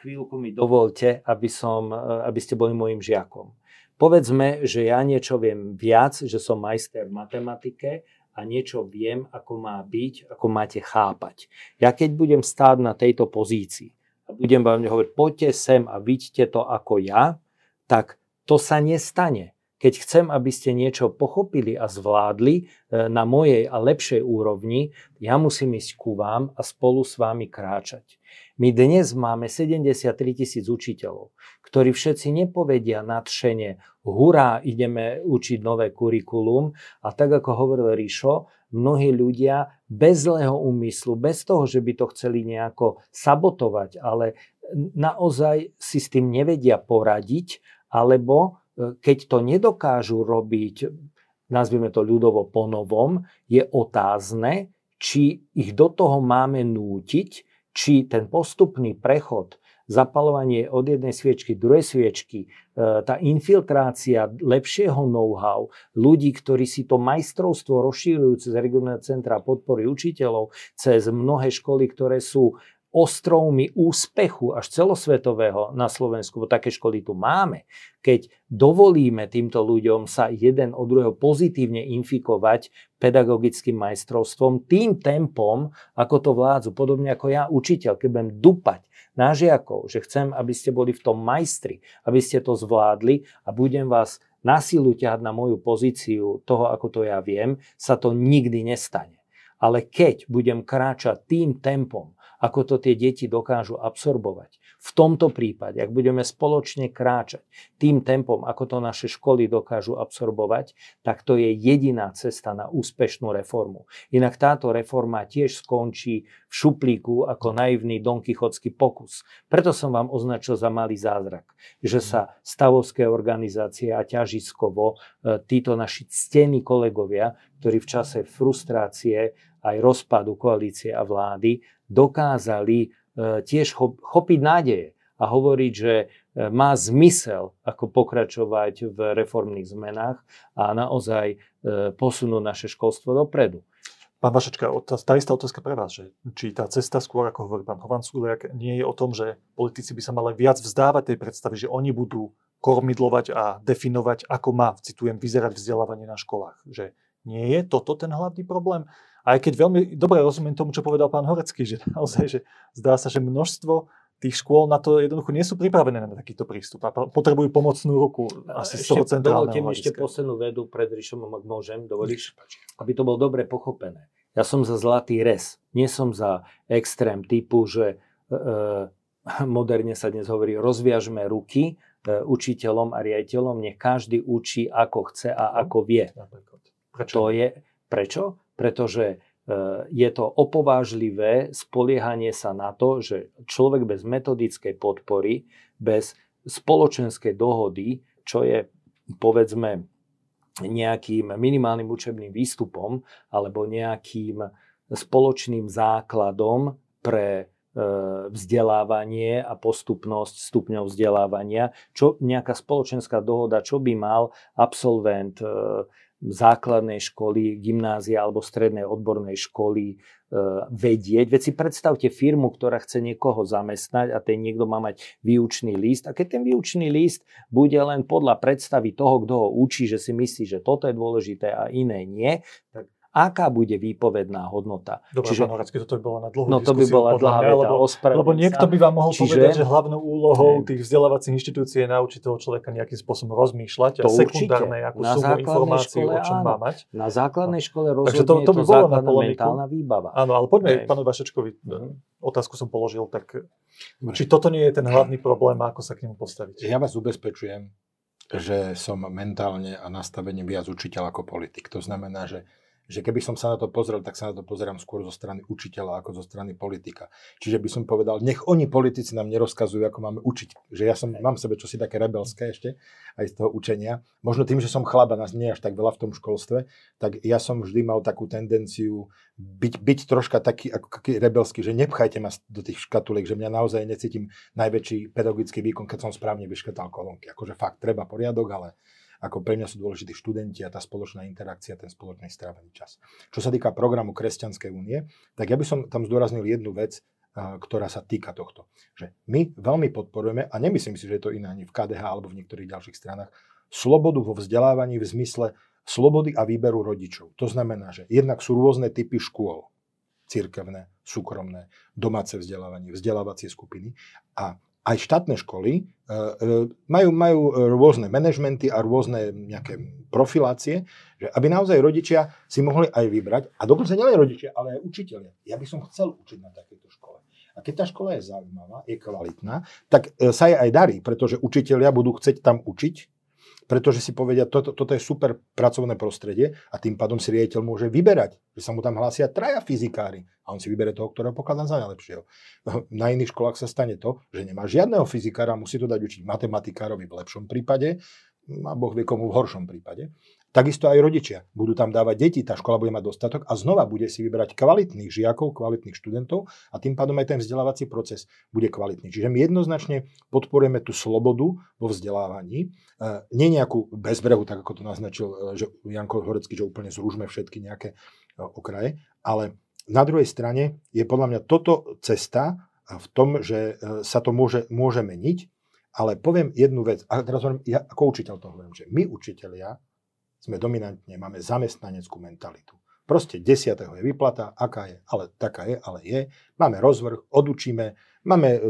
chvíľku mi dovolte, aby, som, e, aby ste boli môjim žiakom. Povedzme, že ja niečo viem viac, že som majster v matematike a niečo viem, ako má byť, ako máte chápať. Ja keď budem stáť na tejto pozícii a budem vám hovoriť, poďte sem a vidíte to ako ja, tak to sa nestane. Keď chcem, aby ste niečo pochopili a zvládli e, na mojej a lepšej úrovni, ja musím ísť ku vám a spolu s vami kráčať. My dnes máme 73 tisíc učiteľov, ktorí všetci nepovedia nadšene, hurá, ideme učiť nové kurikulum. A tak ako hovoril Ríšo, mnohí ľudia bez zlého úmyslu, bez toho, že by to chceli nejako sabotovať, ale naozaj si s tým nevedia poradiť, alebo e, keď to nedokážu robiť, nazvime to ľudovo ponovom, je otázne, či ich do toho máme nútiť, či ten postupný prechod, zapalovanie od jednej sviečky k druhej sviečky, e, tá infiltrácia lepšieho know-how, ľudí, ktorí si to majstrovstvo rozšírujú cez regionálne centra podpory učiteľov, cez mnohé školy, ktoré sú ostrovmi úspechu až celosvetového na Slovensku, bo také školy tu máme, keď dovolíme týmto ľuďom sa jeden od druhého pozitívne infikovať pedagogickým majstrovstvom, tým tempom, ako to vládzu, podobne ako ja, učiteľ, keď budem dupať na žiakov, že chcem, aby ste boli v tom majstri, aby ste to zvládli a budem vás na silu ťahať na moju pozíciu toho, ako to ja viem, sa to nikdy nestane. Ale keď budem kráčať tým tempom, ako to tie deti dokážu absorbovať. V tomto prípade, ak budeme spoločne kráčať tým tempom, ako to naše školy dokážu absorbovať, tak to je jediná cesta na úspešnú reformu. Inak táto reforma tiež skončí v šuplíku ako naivný donkychotský pokus. Preto som vám označil za malý zázrak, že sa stavovské organizácie a ťažiskovo e, títo naši ctení kolegovia, ktorí v čase frustrácie aj rozpadu koalície a vlády dokázali e, tiež chopiť nádeje a hovoriť, že e, má zmysel, ako pokračovať v reformných zmenách a naozaj e, posunúť naše školstvo dopredu. Pán Vašečka, tá istá otázka pre vás, že či tá cesta skôr, ako hovorí pán Hovan Suliak, nie je o tom, že politici by sa mali viac vzdávať tej predstavy, že oni budú kormidlovať a definovať, ako má, citujem, vyzerať vzdelávanie na školách. Že nie je toto ten hlavný problém? Aj keď veľmi dobre rozumiem tomu, čo povedal pán Horecký, že naozaj, že zdá sa, že množstvo tých škôl na to jednoducho nie sú pripravené na takýto prístup a potrebujú pomocnú ruku asi z toho centrálneho Dovolte mi ešte poslednú vedu pred Ríšom, ak môžem, dovolíš, aby to bolo dobre pochopené. Ja som za zlatý res, nie som za extrém typu, že e, e moderne sa dnes hovorí, rozviažme ruky e, učiteľom a riaditeľom, nech každý učí ako chce a ako vie. Prečo? To je, prečo? Pretože e, je to opovážlivé spoliehanie sa na to, že človek bez metodickej podpory, bez spoločenskej dohody, čo je povedzme nejakým minimálnym učebným výstupom alebo nejakým spoločným základom pre e, vzdelávanie a postupnosť stupňov vzdelávania, čo nejaká spoločenská dohoda, čo by mal absolvent e, základnej školy, gymnázia alebo strednej odbornej školy e, vedieť. Veď si predstavte firmu, ktorá chce niekoho zamestnať a ten niekto má mať výučný list. A keď ten výučný list bude len podľa predstavy toho, kto ho učí, že si myslí, že toto je dôležité a iné nie, tak aká bude výpovedná hodnota. Dobre, Čiže, pán Horacký, toto by bola na dlhú no, to by bola dlhá mňa, lebo, lebo niekto by vám mohol Čiže, povedať, že hlavnou úlohou tých vzdelávacích inštitúcií je naučiť toho človeka nejakým spôsobom rozmýšľať to a sekundárne, akú na sumu informácií, škole, o čom áno. má mať. Na základnej škole rozhodne to, to, by je to základná mentálna výbava. Áno, ale poďme Hej. pánu Vašečkovi, mhm. otázku som položil, tak či toto nie je ten hlavný problém ako sa k nemu postaviť? Ja vás ubezpečujem, že som mentálne a nastavene viac učiteľ ako politik. To znamená, že že keby som sa na to pozrel, tak sa na to pozerám skôr zo strany učiteľa ako zo strany politika. Čiže by som povedal, nech oni politici nám nerozkazujú, ako máme učiť. Že ja som, mám v sebe čosi také rebelské ešte, aj z toho učenia. Možno tým, že som chlaba, nás nie až tak veľa v tom školstve, tak ja som vždy mal takú tendenciu byť, byť troška taký, ako rebelský, že nepchajte ma do tých škatuliek, že mňa naozaj necítim najväčší pedagogický výkon, keď som správne vyškatal kolónky. Akože fakt, treba poriadok, ale ako pre mňa sú dôležití študenti a tá spoločná interakcia, ten spoločný strávený čas. Čo sa týka programu Kresťanskej únie, tak ja by som tam zdôraznil jednu vec, ktorá sa týka tohto. Že my veľmi podporujeme, a nemyslím si, že je to iné ani v KDH alebo v niektorých ďalších stranách, slobodu vo vzdelávaní v zmysle slobody a výberu rodičov. To znamená, že jednak sú rôzne typy škôl, cirkevné, súkromné, domáce vzdelávanie, vzdelávacie skupiny a aj štátne školy e, e, majú, majú rôzne manažmenty a rôzne nejaké profilácie, že aby naozaj rodičia si mohli aj vybrať, a dokonca nielen rodičia, ale aj učiteľia. Ja by som chcel učiť na takejto škole. A keď tá škola je zaujímavá, je kvalitná, tak e, sa jej aj darí, pretože učiteľia budú chcieť tam učiť, pretože si povedia, toto, toto je super pracovné prostredie a tým pádom si riaditeľ môže vyberať, že sa mu tam hlásia traja fyzikári a on si vybere toho, ktorého pokladá za najlepšieho. (laughs) Na iných školách sa stane to, že nemá žiadneho fyzikára, musí to dať učiť matematikárovi v lepšom prípade a Boh vie komu v horšom prípade. Takisto aj rodičia. Budú tam dávať deti, tá škola bude mať dostatok a znova bude si vyberať kvalitných žiakov, kvalitných študentov a tým pádom aj ten vzdelávací proces bude kvalitný. Čiže my jednoznačne podporujeme tú slobodu vo vzdelávaní. E, nie nejakú bezbrehu, tak ako to naznačil e, že Janko Horecký, že úplne zružme všetky nejaké e, okraje, ale na druhej strane je podľa mňa toto cesta, v tom, že sa to môže, môže meniť, ale poviem jednu vec, a teraz hovorím, ja ako učiteľ to hovorím, že my učiteľia sme dominantne, máme zamestnaneckú mentalitu. Proste 10. je vyplata, aká je, ale taká je, ale je. Máme rozvrh, odučíme, máme e,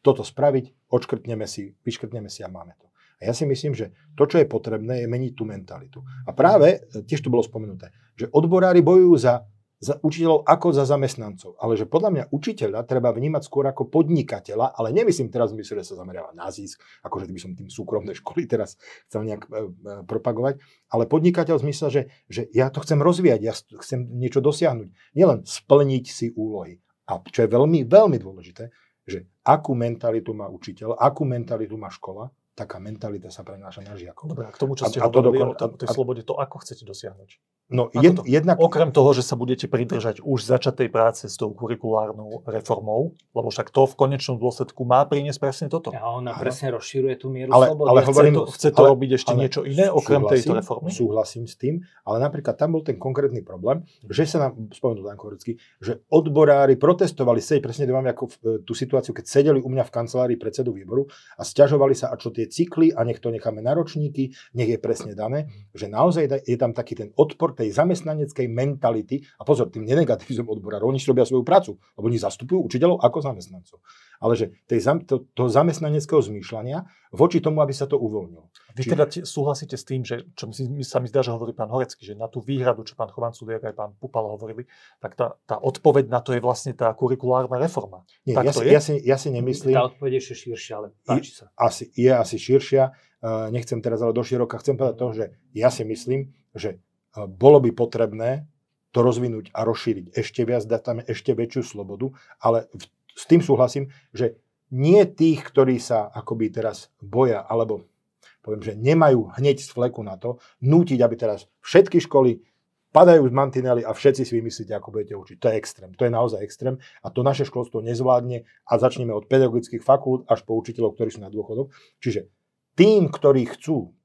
toto spraviť, odškrtneme si, vyškrtneme si a máme to. A ja si myslím, že to, čo je potrebné, je meniť tú mentalitu. A práve, e, tiež to bolo spomenuté, že odborári bojujú za za učiteľov ako za zamestnancov. Ale že podľa mňa učiteľa treba vnímať skôr ako podnikateľa, ale nemyslím teraz v mysle, že sa zameriava na zisk, akože by som tým súkromné (laughs) školy teraz chcel nejak e, e, propagovať, ale podnikateľ v zmysle, že, že ja to chcem rozvíjať, ja chcem niečo dosiahnuť. Nielen splniť si úlohy. A čo je veľmi, veľmi dôležité, že akú mentalitu má učiteľ, akú mentalitu má škola, taká mentalita sa prenáša na žiakov. Dobre, a k tomu, čo ste a, hovorili a to dokon, o tej slobode, to ako chcete dosiahnuť? No, jed, to, jednak... Okrem toho, že sa budete pridržať už začatej práce s tou kurikulárnou reformou, lebo však to v konečnom dôsledku má priniesť presne toto. A ona presne rozširuje tú mieru ale, slobody. Ale hovorím, chce to, chce to ale, robiť ešte ale niečo iné okrem súhlasím, tejto reformy? Súhlasím s tým, ale napríklad tam bol ten konkrétny problém, že sa nám, spomenul Dan Korecký, že odborári protestovali, sedieť presne to ako v, e, tú situáciu, keď sedeli u mňa v kancelárii predsedu výboru a stiažovali sa, a čo tie cykly, a nech to necháme na ročníky, nech je presne dané, že naozaj je tam taký ten odpor tej zamestnaneckej mentality, a pozor, tým nenegatívizom odborárov, oni si robia svoju prácu, lebo oni zastupujú učiteľov ako zamestnancov. Ale že tej, to, toho zamestnaneckého zmýšľania voči tomu, aby sa to uvoľnilo. Vy teda súhlasíte s tým, že čo mi, sa mi zdá, že hovorí pán Horecký, že na tú výhradu, čo pán Chovanculiak aj pán Pupal hovorili, tak tá, tá odpoveď na to je vlastne tá kurikulárna reforma. Nie, tak ja, si, je? ja, si, ja si nemyslím... Tá odpoveď je ešte širšia, ale páči sa. Asi, je asi širšia. Uh, nechcem teraz ale do široka. Chcem povedať to, že ja si myslím, že bolo by potrebné to rozvinúť a rozšíriť ešte viac, dať tam ešte väčšiu slobodu, ale v, s tým súhlasím, že nie tých, ktorí sa akoby teraz boja, alebo poviem, že nemajú hneď z fleku na to, nútiť, aby teraz všetky školy padajú z mantinely a všetci si vymyslíte, ako budete učiť. To je extrém. To je naozaj extrém a to naše školstvo nezvládne a začneme od pedagogických fakult až po učiteľov, ktorí sú na dôchodok. Čiže tým, ktorí chcú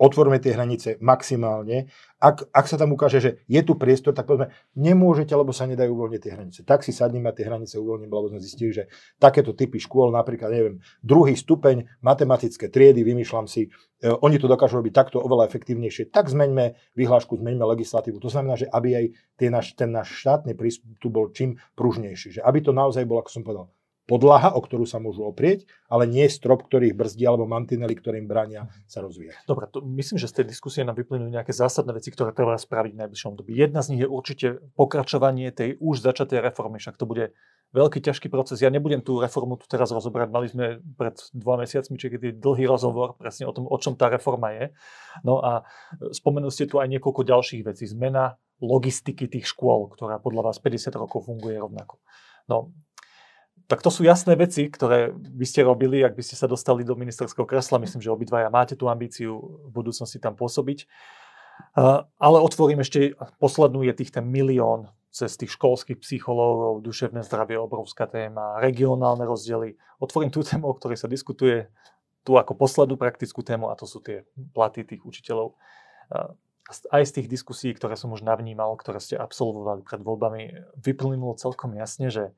otvorme tie hranice maximálne. Ak, ak sa tam ukáže, že je tu priestor, tak povedzme, nemôžete, lebo sa nedajú uvoľniť tie hranice. Tak si sadneme a tie hranice uvoľníme, lebo sme zistili, že takéto typy škôl, napríklad, neviem, druhý stupeň, matematické triedy, vymýšľam si, e, oni to dokážu robiť takto oveľa efektívnejšie, tak zmeňme vyhlášku, zmeňme legislatívu. To znamená, že aby aj naš, ten náš štátny prístup bol čím pružnejší. Že aby to naozaj bolo, ako som povedal, podlaha, o ktorú sa môžu oprieť, ale nie strop, ktorý ich brzdí, alebo mantinely, ktorým bránia sa rozvíjať. Dobre, to myslím, že z tej diskusie nám vyplynú nejaké zásadné veci, ktoré treba spraviť v najbližšom dobi. Jedna z nich je určite pokračovanie tej už začatej reformy, však to bude veľký ťažký proces. Ja nebudem tú reformu tu teraz rozoberať. Mali sme pred dva mesiacmi, či kedy dlhý rozhovor presne o tom, o čom tá reforma je. No a spomenuli ste tu aj niekoľko ďalších vecí. Zmena logistiky tých škôl, ktorá podľa vás 50 rokov funguje rovnako. No, tak to sú jasné veci, ktoré by ste robili, ak by ste sa dostali do ministerského kresla. Myslím, že obidvaja máte tú ambíciu v budúcnosti tam pôsobiť. Ale otvorím ešte, poslednú je tých ten milión cez tých školských psychológov, duševné zdravie, obrovská téma, regionálne rozdiely. Otvorím tú tému, o ktorej sa diskutuje tu ako poslednú praktickú tému a to sú tie platy tých učiteľov. Aj z tých diskusí, ktoré som už navnímal, ktoré ste absolvovali pred voľbami, vyplynulo celkom jasne, že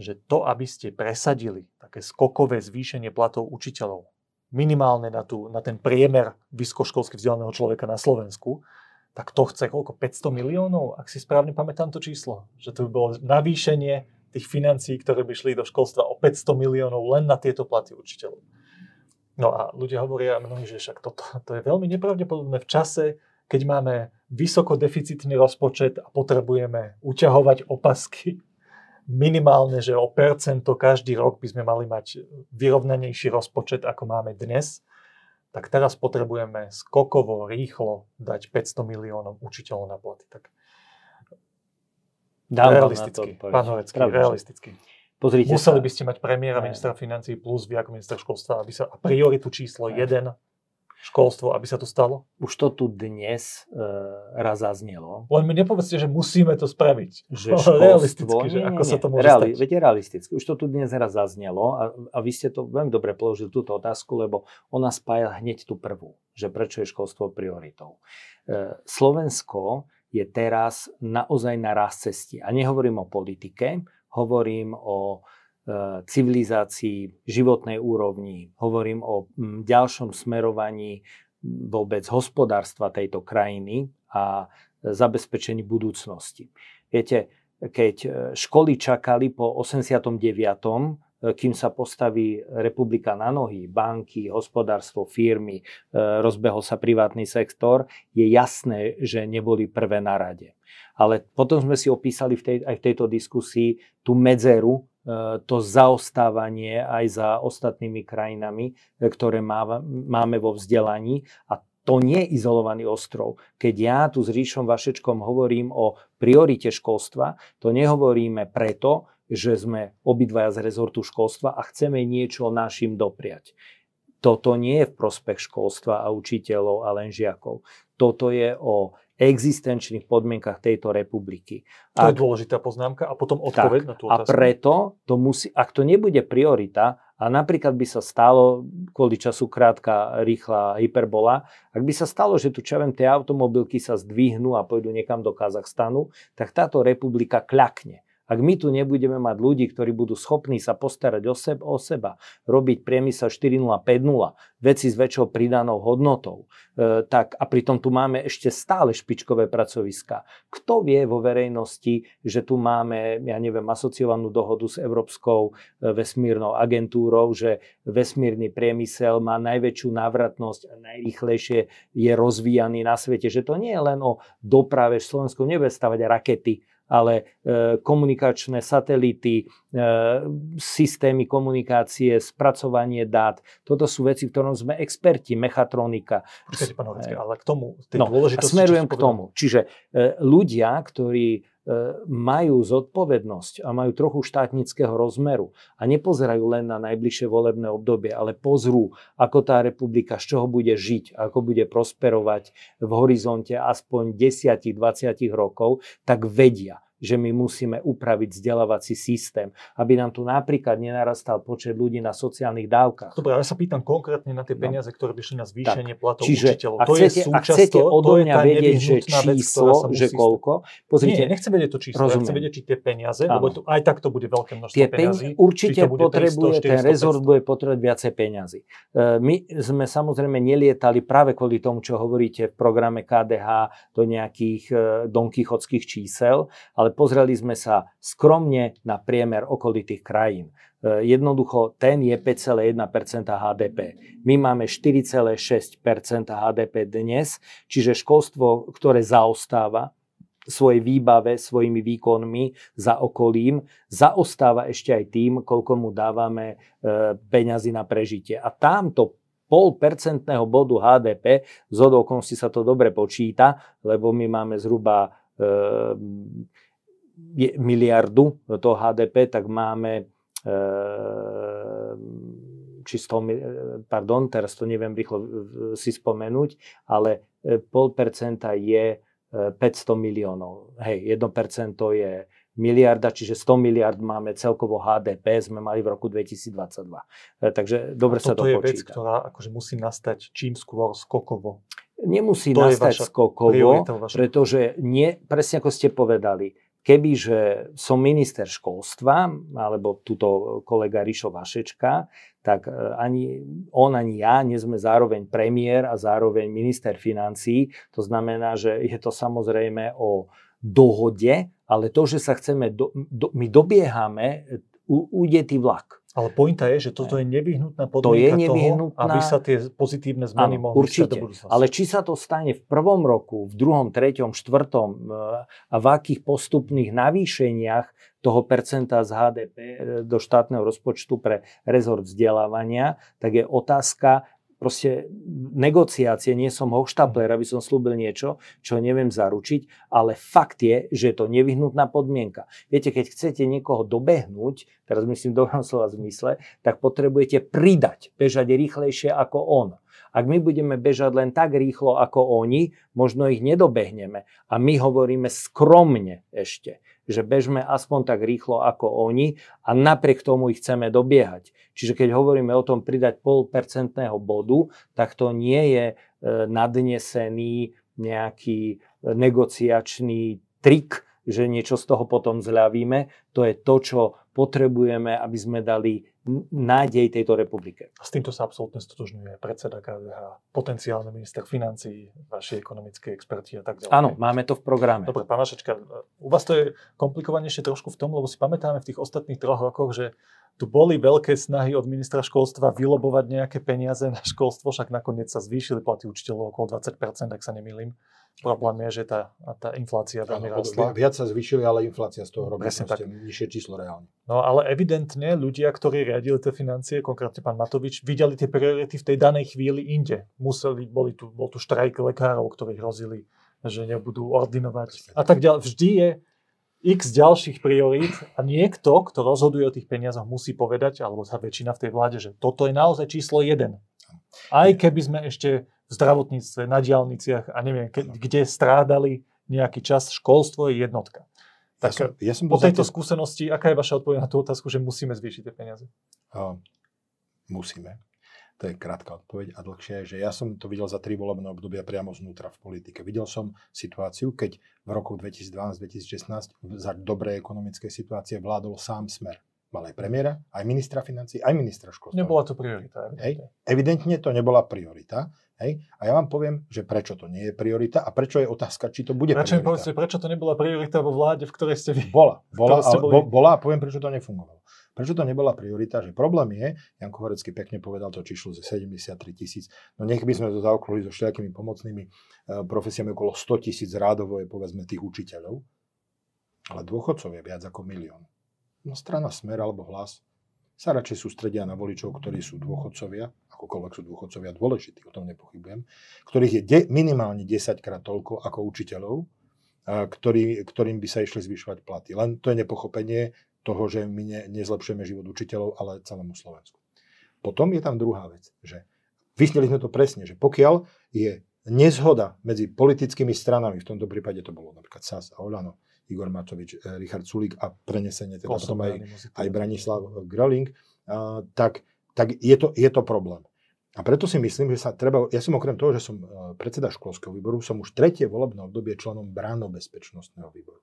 že to, aby ste presadili také skokové zvýšenie platov učiteľov, minimálne na, tú, na ten priemer vysokoškolsky vzdelaného človeka na Slovensku, tak to chce koľko? 500 miliónov? Ak si správne pamätám to číslo. Že to by bolo navýšenie tých financií, ktoré by šli do školstva o 500 miliónov len na tieto platy učiteľov. No a ľudia hovoria mnohí, že však toto to je veľmi nepravdepodobné v čase, keď máme vysokodeficitný rozpočet a potrebujeme uťahovať opasky minimálne, že o percento každý rok by sme mali mať vyrovnanejší rozpočet, ako máme dnes, tak teraz potrebujeme skokovo, rýchlo dať 500 miliónov učiteľov na platy. Tak Dám realisticky, pán Horecký, realisticky. Pozrite Museli sa. by ste mať premiéra, ministra financí plus vy ako minister školstva, aby sa a prioritu číslo 1 školstvo, aby sa to stalo? Už to tu dnes e, raz zaznelo. Len mi nepovedzte, že musíme to spraviť. Že (laughs) školstvo, realisticky, že nie, ako nie, sa to môže reali, stať. Viete, realisticky. Už to tu dnes raz zaznelo a, a vy ste to veľmi dobre položili túto otázku, lebo ona spája hneď tú prvú, že prečo je školstvo prioritou. E, Slovensko je teraz naozaj na raz cesti. A nehovorím o politike, hovorím o civilizácii, životnej úrovni, hovorím o ďalšom smerovaní vôbec hospodárstva tejto krajiny a zabezpečení budúcnosti. Viete, keď e, školy čakali po 89 kým sa postaví republika na nohy, banky, hospodárstvo, firmy, rozbehol sa privátny sektor, je jasné, že neboli prvé na rade. Ale potom sme si opísali v tej, aj v tejto diskusii tú medzeru, to zaostávanie aj za ostatnými krajinami, ktoré máme vo vzdelaní a to nie je izolovaný ostrov. Keď ja tu s Ríšom Vašečkom hovorím o priorite školstva, to nehovoríme preto, že sme obidvaja z rezortu školstva a chceme niečo našim dopriať. Toto nie je v prospech školstva a učiteľov a len žiakov. Toto je o existenčných podmienkach tejto republiky. To ak, je dôležitá poznámka a potom odpoveď tak, na tú otázku. A preto to musí, ak to nebude priorita, a napríklad by sa stalo, kvôli času krátka, rýchla hyperbola, ak by sa stalo, že tu čo viem, tie automobilky sa zdvihnú a pôjdu niekam do Kazachstanu, tak táto republika kľakne. Ak my tu nebudeme mať ľudí, ktorí budú schopní sa postarať o, seba, o seba, robiť priemysel 4.0, 5.0, veci s väčšou pridanou hodnotou, e, tak a pritom tu máme ešte stále špičkové pracoviska. Kto vie vo verejnosti, že tu máme, ja neviem, asociovanú dohodu s Európskou e, vesmírnou agentúrou, že vesmírny priemysel má najväčšiu návratnosť a najrýchlejšie je rozvíjaný na svete, že to nie je len o doprave, Slovensko nebude stavať rakety, ale e, komunikačné satelity, e, systémy komunikácie, spracovanie dát. Toto sú veci, v ktorom sme experti, mechatronika. Počkajte, pán Horecký, ale k tomu, tej no, dôležitosti... Smerujem k tomu. Čiže e, ľudia, ktorí majú zodpovednosť a majú trochu štátnického rozmeru a nepozerajú len na najbližšie volebné obdobie, ale pozrú, ako tá republika, z čoho bude žiť, ako bude prosperovať v horizonte aspoň 10-20 rokov, tak vedia, že my musíme upraviť vzdelávací systém, aby nám tu napríklad nenarastal počet ľudí na sociálnych dávkach. Dobre, ja sa pýtam konkrétne na tie no. peniaze, no. ktoré by šli na zvýšenie tak, platov čiže, učiteľov. To chcete, je súčasť, chcete odo mňa vedieť, že číslo, vec, že koľko, pozrite. Nie, nechcem vedieť to číslo, rozumiem. ja chcem vedieť, či tie peniaze, Áno. lebo tu, aj tak to bude veľké množstvo tie peniazy. Určite potrebuje, 300, 400, ten rezort bude potrebovať viacej peniazy. E, my sme samozrejme nelietali práve kvôli tomu, čo hovoríte v programe KDH do nejakých e, donkychodských čísel, ale pozreli sme sa skromne na priemer okolitých krajín. E, jednoducho ten je 5,1% HDP. My máme 4,6% HDP dnes, čiže školstvo, ktoré zaostáva svojej výbave, svojimi výkonmi za okolím, zaostáva ešte aj tým, koľko mu dávame e, peňazí na prežitie. A tamto pol bodu HDP, z okolností sa to dobre počíta, lebo my máme zhruba e, miliardu toho HDP, tak máme e, či 100, pardon, teraz to neviem rýchlo si spomenúť, ale pol percenta je 500 e, miliónov. Hej, 1% je miliarda, čiže 100 miliard máme celkovo HDP, sme mali v roku 2022. Takže dobre sa to počíta. je vec, ktorá akože musí nastať čím skôr skokovo. Nemusí to nastať skokovo, pretože nie, presne ako ste povedali, Kebyže som minister školstva, alebo túto kolega Rišo Vašečka, tak e, ani on, ani ja nie sme zároveň premiér a zároveň minister financí. To znamená, že je to samozrejme o dohode, ale to, že sa chceme, do, do, my dobiehame, ujde vlak. Ale pointa je, že toto je nevyhnutná podmienka to je nevyhnutná... toho, aby sa tie pozitívne zmeny ano, mohli určite. do budúcnosti. Ale či sa to stane v prvom roku, v druhom, treťom, štvrtom e, a v akých postupných navýšeniach toho percenta z HDP e, do štátneho rozpočtu pre rezort vzdelávania, tak je otázka, proste negociácie, nie som hochštapler, aby som slúbil niečo, čo neviem zaručiť, ale fakt je, že je to nevyhnutná podmienka. Viete, keď chcete niekoho dobehnúť, teraz myslím v slova zmysle, tak potrebujete pridať, bežať rýchlejšie ako on. Ak my budeme bežať len tak rýchlo ako oni, možno ich nedobehneme. A my hovoríme skromne ešte, že bežme aspoň tak rýchlo ako oni a napriek tomu ich chceme dobiehať. Čiže keď hovoríme o tom pridať pol percentného bodu, tak to nie je e, nadnesený nejaký e, negociačný trik, že niečo z toho potom zľavíme. To je to, čo potrebujeme, aby sme dali nádej tejto republike. S týmto sa absolútne stotožňuje predseda KDH, potenciálny minister financí, vaši ekonomickí experti a tak ďalej. Áno, máme to v programe. Dobre, pán Vašečka, u vás to je komplikovanejšie trošku v tom, lebo si pamätáme v tých ostatných troch rokoch, že tu boli veľké snahy od ministra školstva vylobovať nejaké peniaze na školstvo, však nakoniec sa zvýšili platy učiteľov okolo 20%, ak sa nemýlim. Problém je, že tá, tá inflácia veľmi rastla. Viac sa zvýšili, ale inflácia z toho robí Presne tak. nižšie číslo reálne. No ale evidentne ľudia, ktorí riadili tie financie, konkrétne pán Matovič, videli tie priority v tej danej chvíli inde. Museli, boli tu, bol tu štrajk lekárov, ktorí hrozili, že nebudú ordinovať a tak ďalej. Vždy je x ďalších priorít a niekto, kto rozhoduje o tých peniazoch, musí povedať, alebo sa väčšina v tej vláde, že toto je naozaj číslo jeden. Aj keby sme ešte zdravotníctve, na diálniciach a neviem, ke, kde strádali nejaký čas, školstvo je jednotka. Tak ja som, ja som po tejto zate... skúsenosti, aká je vaša odpoveď na tú otázku, že musíme zvýšiť tie peniaze? Uh, musíme. To je krátka odpoveď a dlhšia je, že ja som to videl za tri volebné obdobia priamo znútra v politike. Videl som situáciu, keď v roku 2012-2016 za dobrej ekonomickej situácie vládol sám smer mal aj premiéra, aj ministra financí, aj ministra školstva. Nebola to priorita. Evidentne. Hej. Evidentne to nebola priorita. Hej. A ja vám poviem, že prečo to nie je priorita a prečo je otázka, či to bude prečo priorita. Povedzte, prečo to nebola priorita vo vláde, v ktorej ste vy? Bola, bola, ale, boli... bola a poviem, prečo to nefungovalo. Prečo to nebola priorita? Že problém je, Janko Horecký pekne povedal to číslo ze 73 tisíc, no nech by sme to zaokrúhli so všelijakými pomocnými uh, profesiami okolo 100 tisíc rádovo je povedzme tých učiteľov, ale dôchodcov je viac ako milión no strana Smer alebo Hlas sa radšej sústredia na voličov, ktorí sú dôchodcovia, akokoľvek sú dôchodcovia dôležití, o tom nepochybujem, ktorých je de- minimálne 10 krát toľko ako učiteľov, ktorý, ktorým by sa išli zvyšovať platy. Len to je nepochopenie toho, že my ne, nezlepšujeme život učiteľov, ale celému Slovensku. Potom je tam druhá vec, že vysneli sme to presne, že pokiaľ je nezhoda medzi politickými stranami, v tomto prípade to bolo napríklad SAS a Olano, Igor Matovič, eh, Richard Sulík a prenesenie teda potom aj, aj Branislav Gröling, tak, tak je, to, je to problém. A preto si myslím, že sa treba, ja som okrem toho, že som eh, predseda školského výboru, som už tretie volebné obdobie členom bránno-bezpečnostného výboru.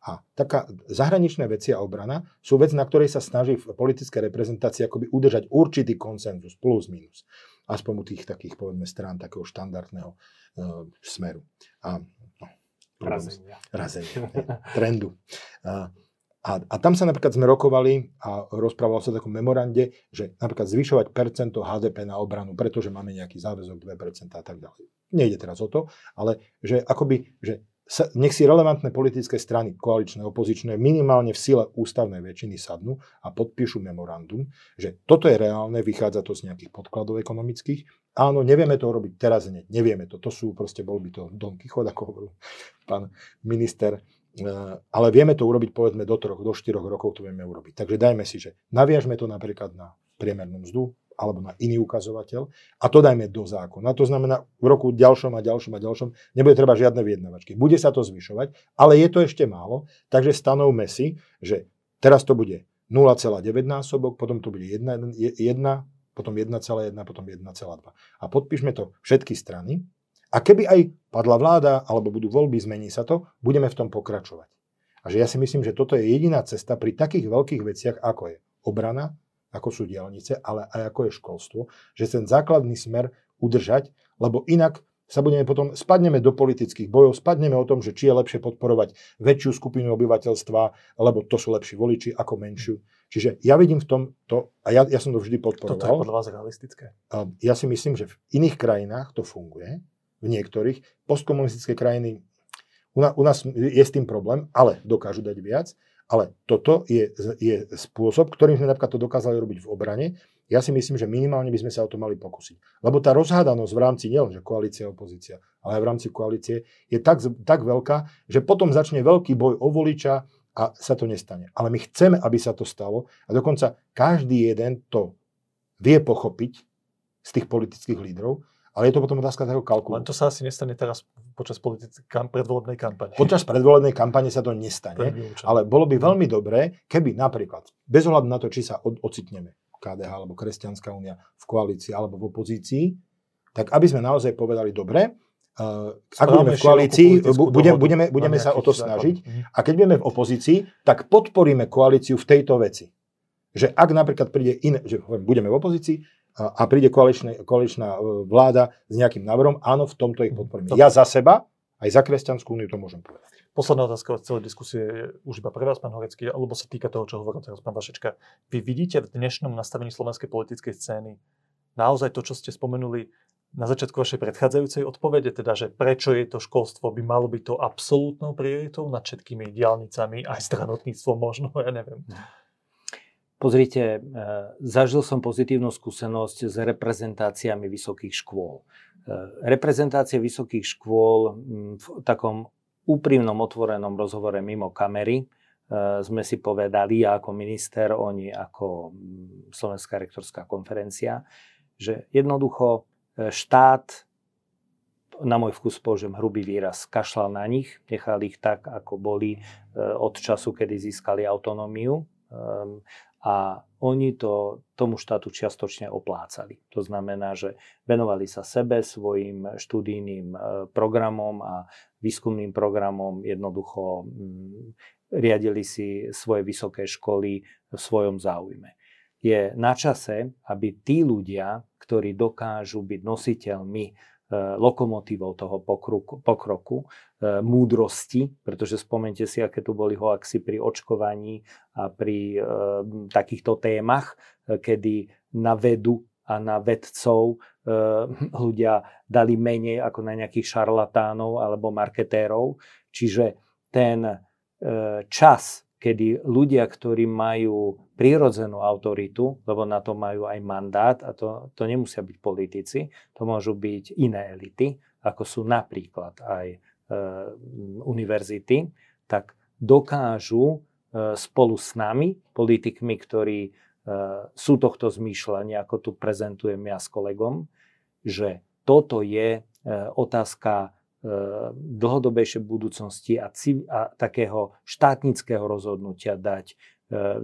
A taká zahraničné veci a obrana sú vec, na ktorej sa snaží v politickej reprezentácii akoby udržať určitý konsenzus plus minus. Aspoň u tých takých, povedzme, strán takého štandardného uh, smeru. A razenia. razenia trendu. A, a, a tam sa napríklad sme rokovali a rozprávalo sa o takom memorande, že napríklad zvyšovať percento HDP na obranu, pretože máme nejaký záväzok 2% a tak ďalej. Nejde teraz o to, ale že akoby, že sa, nech si relevantné politické strany, koaličné, opozičné, minimálne v sile ústavnej väčšiny sadnú a podpíšu memorandum, že toto je reálne, vychádza to z nejakých podkladov ekonomických. Áno, nevieme to urobiť teraz, ne, nevieme to. To sú proste, bol by to Don Kichot, ako hovoril pán minister, ale vieme to urobiť povedzme do troch, do štyroch rokov to vieme urobiť. Takže dajme si, že naviažme to napríklad na priemernú mzdu, alebo na iný ukazovateľ a to dajme do zákona. To znamená, v roku ďalšom a ďalšom a ďalšom nebude treba žiadne vyjednavačky. Bude sa to zvyšovať, ale je to ešte málo, takže stanovme si, že teraz to bude 0,9 násobok, potom to bude 1, 1 potom 1,1, potom 1,2. A podpíšme to všetky strany a keby aj padla vláda alebo budú voľby, zmení sa to, budeme v tom pokračovať. A že ja si myslím, že toto je jediná cesta pri takých veľkých veciach, ako je obrana, ako sú diálnice, ale aj ako je školstvo, že ten základný smer udržať, lebo inak sa budeme potom, spadneme do politických bojov, spadneme o tom, že či je lepšie podporovať väčšiu skupinu obyvateľstva, lebo to sú lepší voliči ako menšiu. Čiže ja vidím v tom to, a ja, ja som to vždy podporoval. Toto je podľa vás realistické? Ja si myslím, že v iných krajinách to funguje, v niektorých. Postkomunistické krajiny, u nás, je s tým problém, ale dokážu dať viac. Ale toto je, je spôsob, ktorým sme napríklad to dokázali robiť v obrane. Ja si myslím, že minimálne by sme sa o to mali pokúsiť. Lebo tá rozhádanosť v rámci nielen, že koalícia a opozícia, ale aj v rámci koalície je tak, tak veľká, že potom začne veľký boj o voliča a sa to nestane. Ale my chceme, aby sa to stalo a dokonca každý jeden to vie pochopiť z tých politických lídrov ale je to potom otázka takého kalkulu. Len to sa asi nestane teraz počas kam, predvolebnej kampane. Počas predvolebnej kampane sa to nestane, ale bolo by veľmi dobré, keby napríklad, bez ohľadu na to, či sa od, ocitneme KDH alebo Kresťanská únia v koalícii alebo v opozícii, tak aby sme naozaj povedali, dobre, Uh, ak budeme v koalícii, budeme, budeme, budeme sa o to snažiť. Mhm. A keď budeme v opozícii, tak podporíme koalíciu v tejto veci. Že ak napríklad príde iné, že budeme v opozícii a, príde koaličná, koaličná e, vláda s nejakým návrhom, áno, v tomto ich podporíme. Ja za seba, aj za kresťanskú úniu to môžem povedať. Posledná otázka z celej diskusie je už iba pre vás, pán Horecký, alebo sa týka toho, čo hovoril teraz pán Vašečka. Vy vidíte v dnešnom nastavení slovenskej politickej scény naozaj to, čo ste spomenuli na začiatku vašej predchádzajúcej odpovede, teda, že prečo je to školstvo, by malo byť to absolútnou prioritou nad všetkými diálnicami, aj stranotníctvom možno, ja neviem. Pozrite, e, zažil som pozitívnu skúsenosť s reprezentáciami vysokých škôl. E, reprezentácie vysokých škôl v takom úprimnom otvorenom rozhovore mimo kamery uh, sme si povedali, ja ako minister, oni ako Slovenská rektorská konferencia, že jednoducho e, štát, na môj vkus použijem hrubý výraz, kašľal na nich, nechal ich tak, ako boli e, od času, kedy získali autonómiu ehm, a oni to tomu štátu čiastočne oplácali. To znamená, že venovali sa sebe, svojim študijným programom a výskumným programom, jednoducho mm, riadili si svoje vysoké školy v svojom záujme. Je na čase, aby tí ľudia, ktorí dokážu byť nositeľmi e, lokomotívou toho pokroku, pokroku e, múdrosti, pretože spomente si, aké tu boli hoaxy pri očkovaní a pri e, takýchto témach, e, kedy na vedu a na vedcov e, ľudia dali menej ako na nejakých šarlatánov alebo marketérov. Čiže ten e, čas, kedy ľudia, ktorí majú prírodzenú autoritu, lebo na to majú aj mandát, a to, to nemusia byť politici, to môžu byť iné elity, ako sú napríklad aj e, univerzity, tak dokážu e, spolu s nami, politikmi, ktorí Eh, sú tohto zmýšľania, ako tu prezentujem ja s kolegom, že toto je eh, otázka dlhodobejšej budúcnosti a, a takého štátnického rozhodnutia dať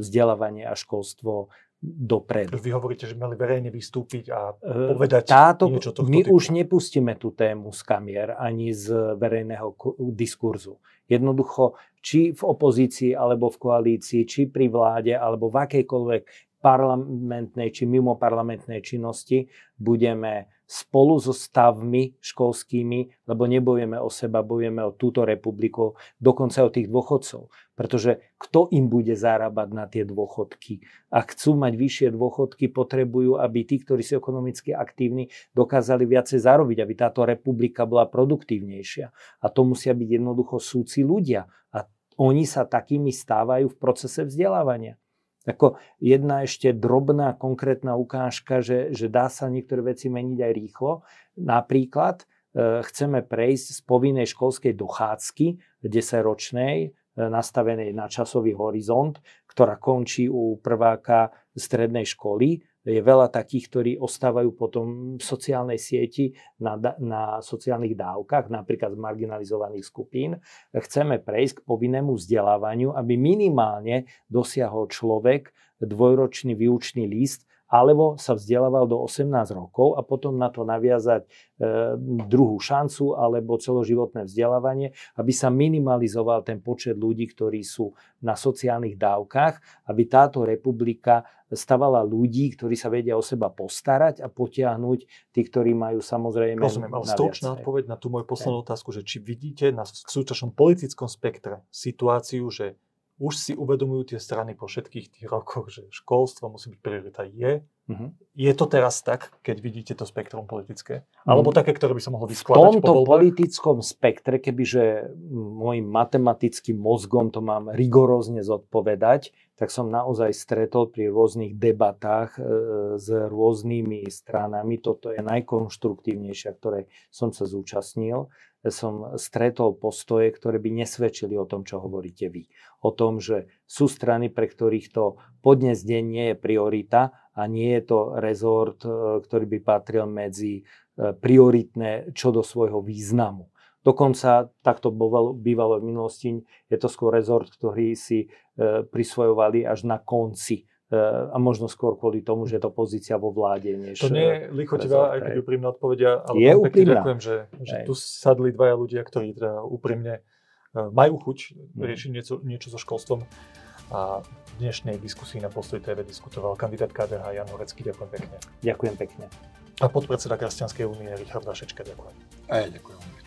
vzdelávanie a školstvo dopredu. Vy hovoríte, že mali verejne vystúpiť a povedať Táto, niečo tohto My typu. už nepustíme tú tému z kamier ani z verejného diskurzu. Jednoducho, či v opozícii, alebo v koalícii, či pri vláde, alebo v akejkoľvek parlamentnej či mimo parlamentnej činnosti budeme spolu so stavmi školskými, lebo nebojeme o seba, bojujeme o túto republiku, dokonca o tých dôchodcov. Pretože kto im bude zarábať na tie dôchodky? Ak chcú mať vyššie dôchodky, potrebujú, aby tí, ktorí sú ekonomicky aktívni, dokázali viacej zarobiť, aby táto republika bola produktívnejšia. A to musia byť jednoducho súci ľudia. A oni sa takými stávajú v procese vzdelávania. Ako jedna ešte drobná konkrétna ukážka, že, že dá sa niektoré veci meniť aj rýchlo. Napríklad e, chceme prejsť z povinnej školskej dochádzky 10-ročnej, e, nastavenej na časový horizont, ktorá končí u prváka strednej školy, je veľa takých, ktorí ostávajú potom v sociálnej sieti na, na sociálnych dávkach, napríklad z marginalizovaných skupín. Chceme prejsť k povinnému vzdelávaniu, aby minimálne dosiahol človek dvojročný výučný list alebo sa vzdelával do 18 rokov a potom na to naviazať e, druhú šancu alebo celoživotné vzdelávanie, aby sa minimalizoval ten počet ľudí, ktorí sú na sociálnych dávkach, aby táto republika stavala ľudí, ktorí sa vedia o seba postarať a potiahnuť tí, ktorí majú samozrejme... Rozumiem, ale stručná odpoveď na tú moju poslednú otázku, že či vidíte na súčasnom politickom spektre situáciu, že už si uvedomujú tie strany po všetkých tých rokoch, že školstvo musí byť priorita. Je, uh-huh. je to teraz tak, keď vidíte to spektrum politické? Alebo uh-huh. také, ktoré by sa mohlo vyskladať V tomto po politickom spektre, kebyže môjim matematickým mozgom to mám rigorózne zodpovedať, tak som naozaj stretol pri rôznych debatách e, s rôznymi stranami. Toto je najkonštruktívnejšia, ktorej som sa zúčastnil som stretol postoje, ktoré by nesvedčili o tom, čo hovoríte vy. O tom, že sú strany, pre ktorých to podnes deň nie je priorita a nie je to rezort, e, ktorý by patril medzi e, prioritné čo do svojho významu. Dokonca takto bývalo v minulosti, je to skôr rezort, ktorý si e, prisvojovali až na konci a možno skôr kvôli tomu, že je to pozícia vo vláde. Než to nie je lichotivá, aj keď úprimná odpovedia, ale je úprimná. ďakujem, že, že tu sadli dvaja ľudia, ktorí teda úprimne e, majú chuť mm. riešiť niečo, niečo so školstvom. A v dnešnej diskusii na Postoj TV diskutoval kandidát KDH Jan Horecký. Ďakujem pekne. Ďakujem pekne. A podpredseda Kresťanskej únie Richard Vašečka. Ďakujem. A ja ďakujem.